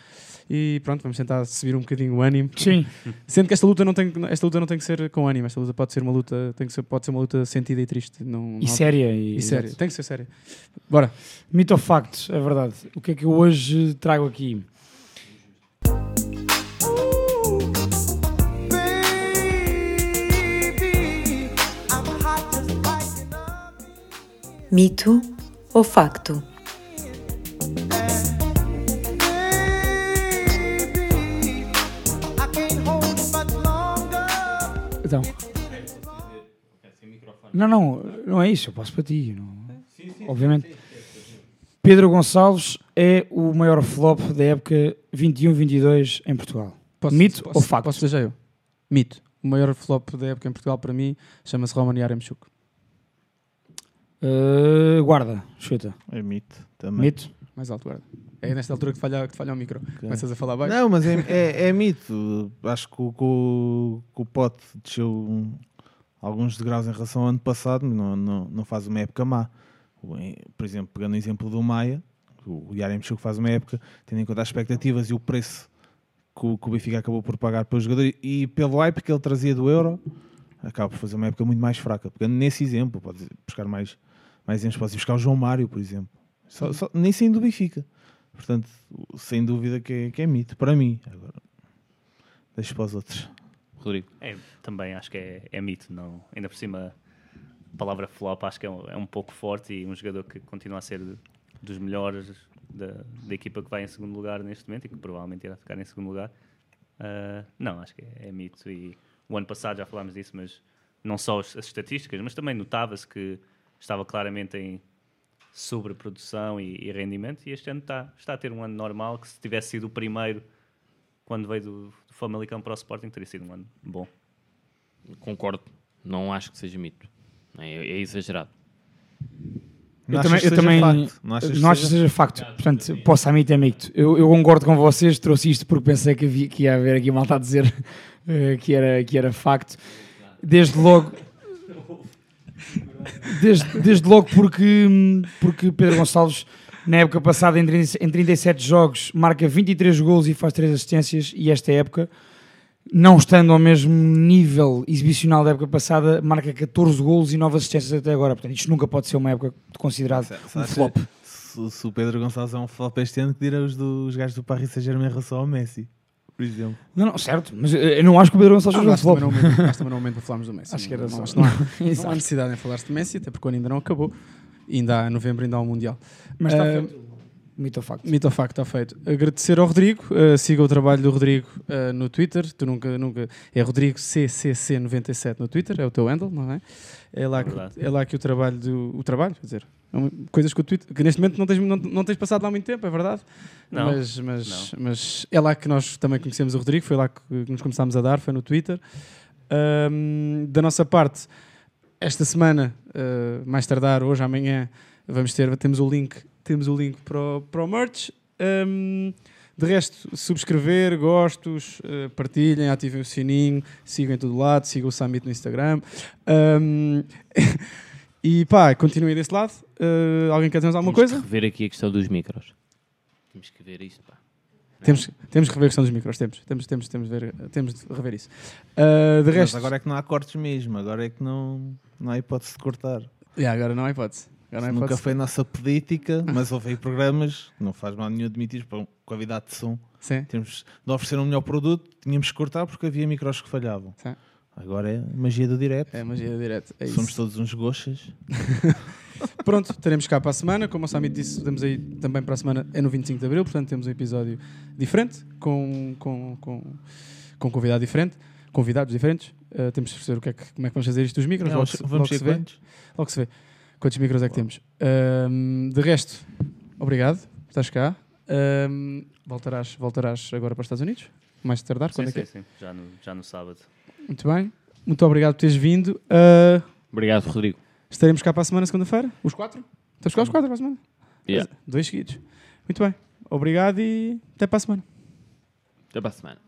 E pronto, vamos tentar subir um bocadinho o ânimo. Sim. [laughs] Sendo que esta luta não tem, esta luta não tem que ser com ânimo, esta luta pode ser uma luta, tem que ser, pode ser uma luta sentida e triste. Não, E não- séria, e- E, séria. Tem que ser séria. Bora. Mito ou facto, é verdade. O que é que eu hoje trago aqui? Mito ou facto? Então. Não, não, não é isso, eu passo para ti. não- Obviamente. Pedro Gonçalves é o maior flop da época 21-22 em Portugal. Posso- Mito posso- ou facto? Posso dizer já eu? Mito. O maior flop da época em Portugal para mim chama-se Roman Yaremchuk. Uh, guarda, chuta. É mito também. Mito? Mais alto, guarda. É nesta altura que te falha, que te falha o micro. Começas a falar baixo. Não, mas é, é, [laughs] é mito. Acho que o, que o, que o Pote desceu um- alguns degraus em relação ao ano passado, mas não, não, não faz uma época má. O- Por exemplo, pegando o exemplo do Maia, o o Yaremchuk faz uma época, tendo em conta as expectativas e o preço que o, que o Benfica acabou por pagar pelo jogador e pelo hype que ele trazia do Euro, acaba por fazer uma época muito mais fraca. Pegando nesse exemplo, pode buscar mais, mais exemplos, pode buscar o João Mário, por exemplo. Só- só- nem saindo do Benfica. Portanto, sem dúvida que é, que é mito, para mim. Agora, deixo para os outros. Rodrigo. É, também acho que é, é mito, não. Ainda por cima, a palavra flop acho que é um, é um pouco forte e um jogador que continua a ser dos melhores da, da equipa que vai em segundo lugar neste momento e que provavelmente irá ficar em segundo lugar. Ah, não, acho que é, é mito. E o ano passado já falámos disso, mas não só as, as estatísticas, mas também notava-se que estava claramente em sobreprodução e, e rendimento. E este ano está, está a ter um ano normal. Que se tivesse sido o primeiro quando veio do, do Famalicão para o Sporting, teria sido um ano bom. Concordo. Não acho que seja mito. É, é exagerado. Não eu também, eu também facto? Não que acho que seja- facto. Portanto, posso a mito é mito. Eu, eu concordo com vocês, trouxe isto porque pensei que, havia, que ia haver aqui malta a dizer [laughs] eh, que, era, que era facto. Desde logo. [laughs] Desde, desde logo porque, porque Pedro Gonçalves, na época passada, em 30 em 37 jogos, marca 23 golos e faz 3 assistências, e esta época, não estando ao mesmo nível exibicional da época passada, marca 14 golos e 9 assistências até agora. Portanto, isto nunca pode ser uma época considerada um flop. Se, se o Pedro Gonçalves é um flop este ano, que dirá os dos gajos do Paris Saint-Germain em relação ao Messi, por exemplo. Não, não, certo, mas eu eu não acho que o Pedro Gonçalves Ah, seja um flop. também não é o momento- também não o momento para falarmos do Messi. Acho que era não, só. não, há, [laughs] não há necessidade em falar-se de Messi, até porque o ano ainda não acabou. Ainda há, em novembro ainda há um Mundial. Mas está Ah, feito. Mito ou facto? Mito ou facto, está feito. Agradecer ao Rodrigo, uh, siga o trabalho do Rodrigo uh, no Twitter, tu nunca, nunca, é Rodrigo CCC97 no Twitter, é o teu handle, não é? É lá, que, é lá que o trabalho, do, o trabalho, quer dizer, coisas que o Twitter, que neste momento não tens, não, não tens passado lá muito tempo, é verdade? Não, Mas, mas, mas é lá que nós também conhecemos o Rodrigo, foi lá que nos começámos a dar, foi no Twitter. Ahm, da nossa parte, esta semana, uh, mais tardar, hoje, amanhã, vamos ter, temos o link, temos o link para o, para o merch. Um, de resto, subscrever, gostos, uh, partilhem, ativem o sininho, sigam em todo lado, sigam o Summit no Instagram. Um, [laughs] e pá, continuem desse lado. Uh, alguém quer dizer mais alguma Temos coisa? que rever aqui a questão dos micros. Temos que ver isto, pá. Temos, temos que rever a questão dos micros, temos, temos, temos, temos, de ver, temos de rever isso. Uh, de Mas resto, agora é que não há cortes mesmo, agora é que não, não há hipótese de cortar. Yeah, agora não há hipótese. Agora não há Nunca foi nossa política, mas houve aí programas, não faz mal nenhum admitir, para qualidade de som. Sim. Temos de oferecer um melhor produto, tínhamos que cortar porque havia micros que falhavam. Sim. Agora é magia do direto. É magia do direto. É Somos isso. todos uns gochas. [laughs] Pronto, teremos cá para a semana. Como o Samit disse, temos aí também para a semana, é no 25 de Abril, portanto temos um episódio diferente, com, com, com, com convidado diferente, convidados diferentes. Uh, temos de perceber o que é que, como é que vamos fazer isto dos micros. É, logo, vamos- se- vamos logo ver se vê. quantos. Logo se vê. Quantos micros é que temos? Um, de resto, obrigado por estás cá. Um, voltarás, voltarás agora para os Estados Unidos? Mais tardar? Sim, Quando é sim, que é? sim. Já no, já no sábado. Muito bem. Muito obrigado por teres vindo. Uh, Obrigado, Rodrigo. Estaremos cá para a semana, segunda-feira? Os quatro? Estamos cá os quatro para a semana? Yeah. Dois seguidos. Muito bem. Obrigado e até para a semana. Até para a semana.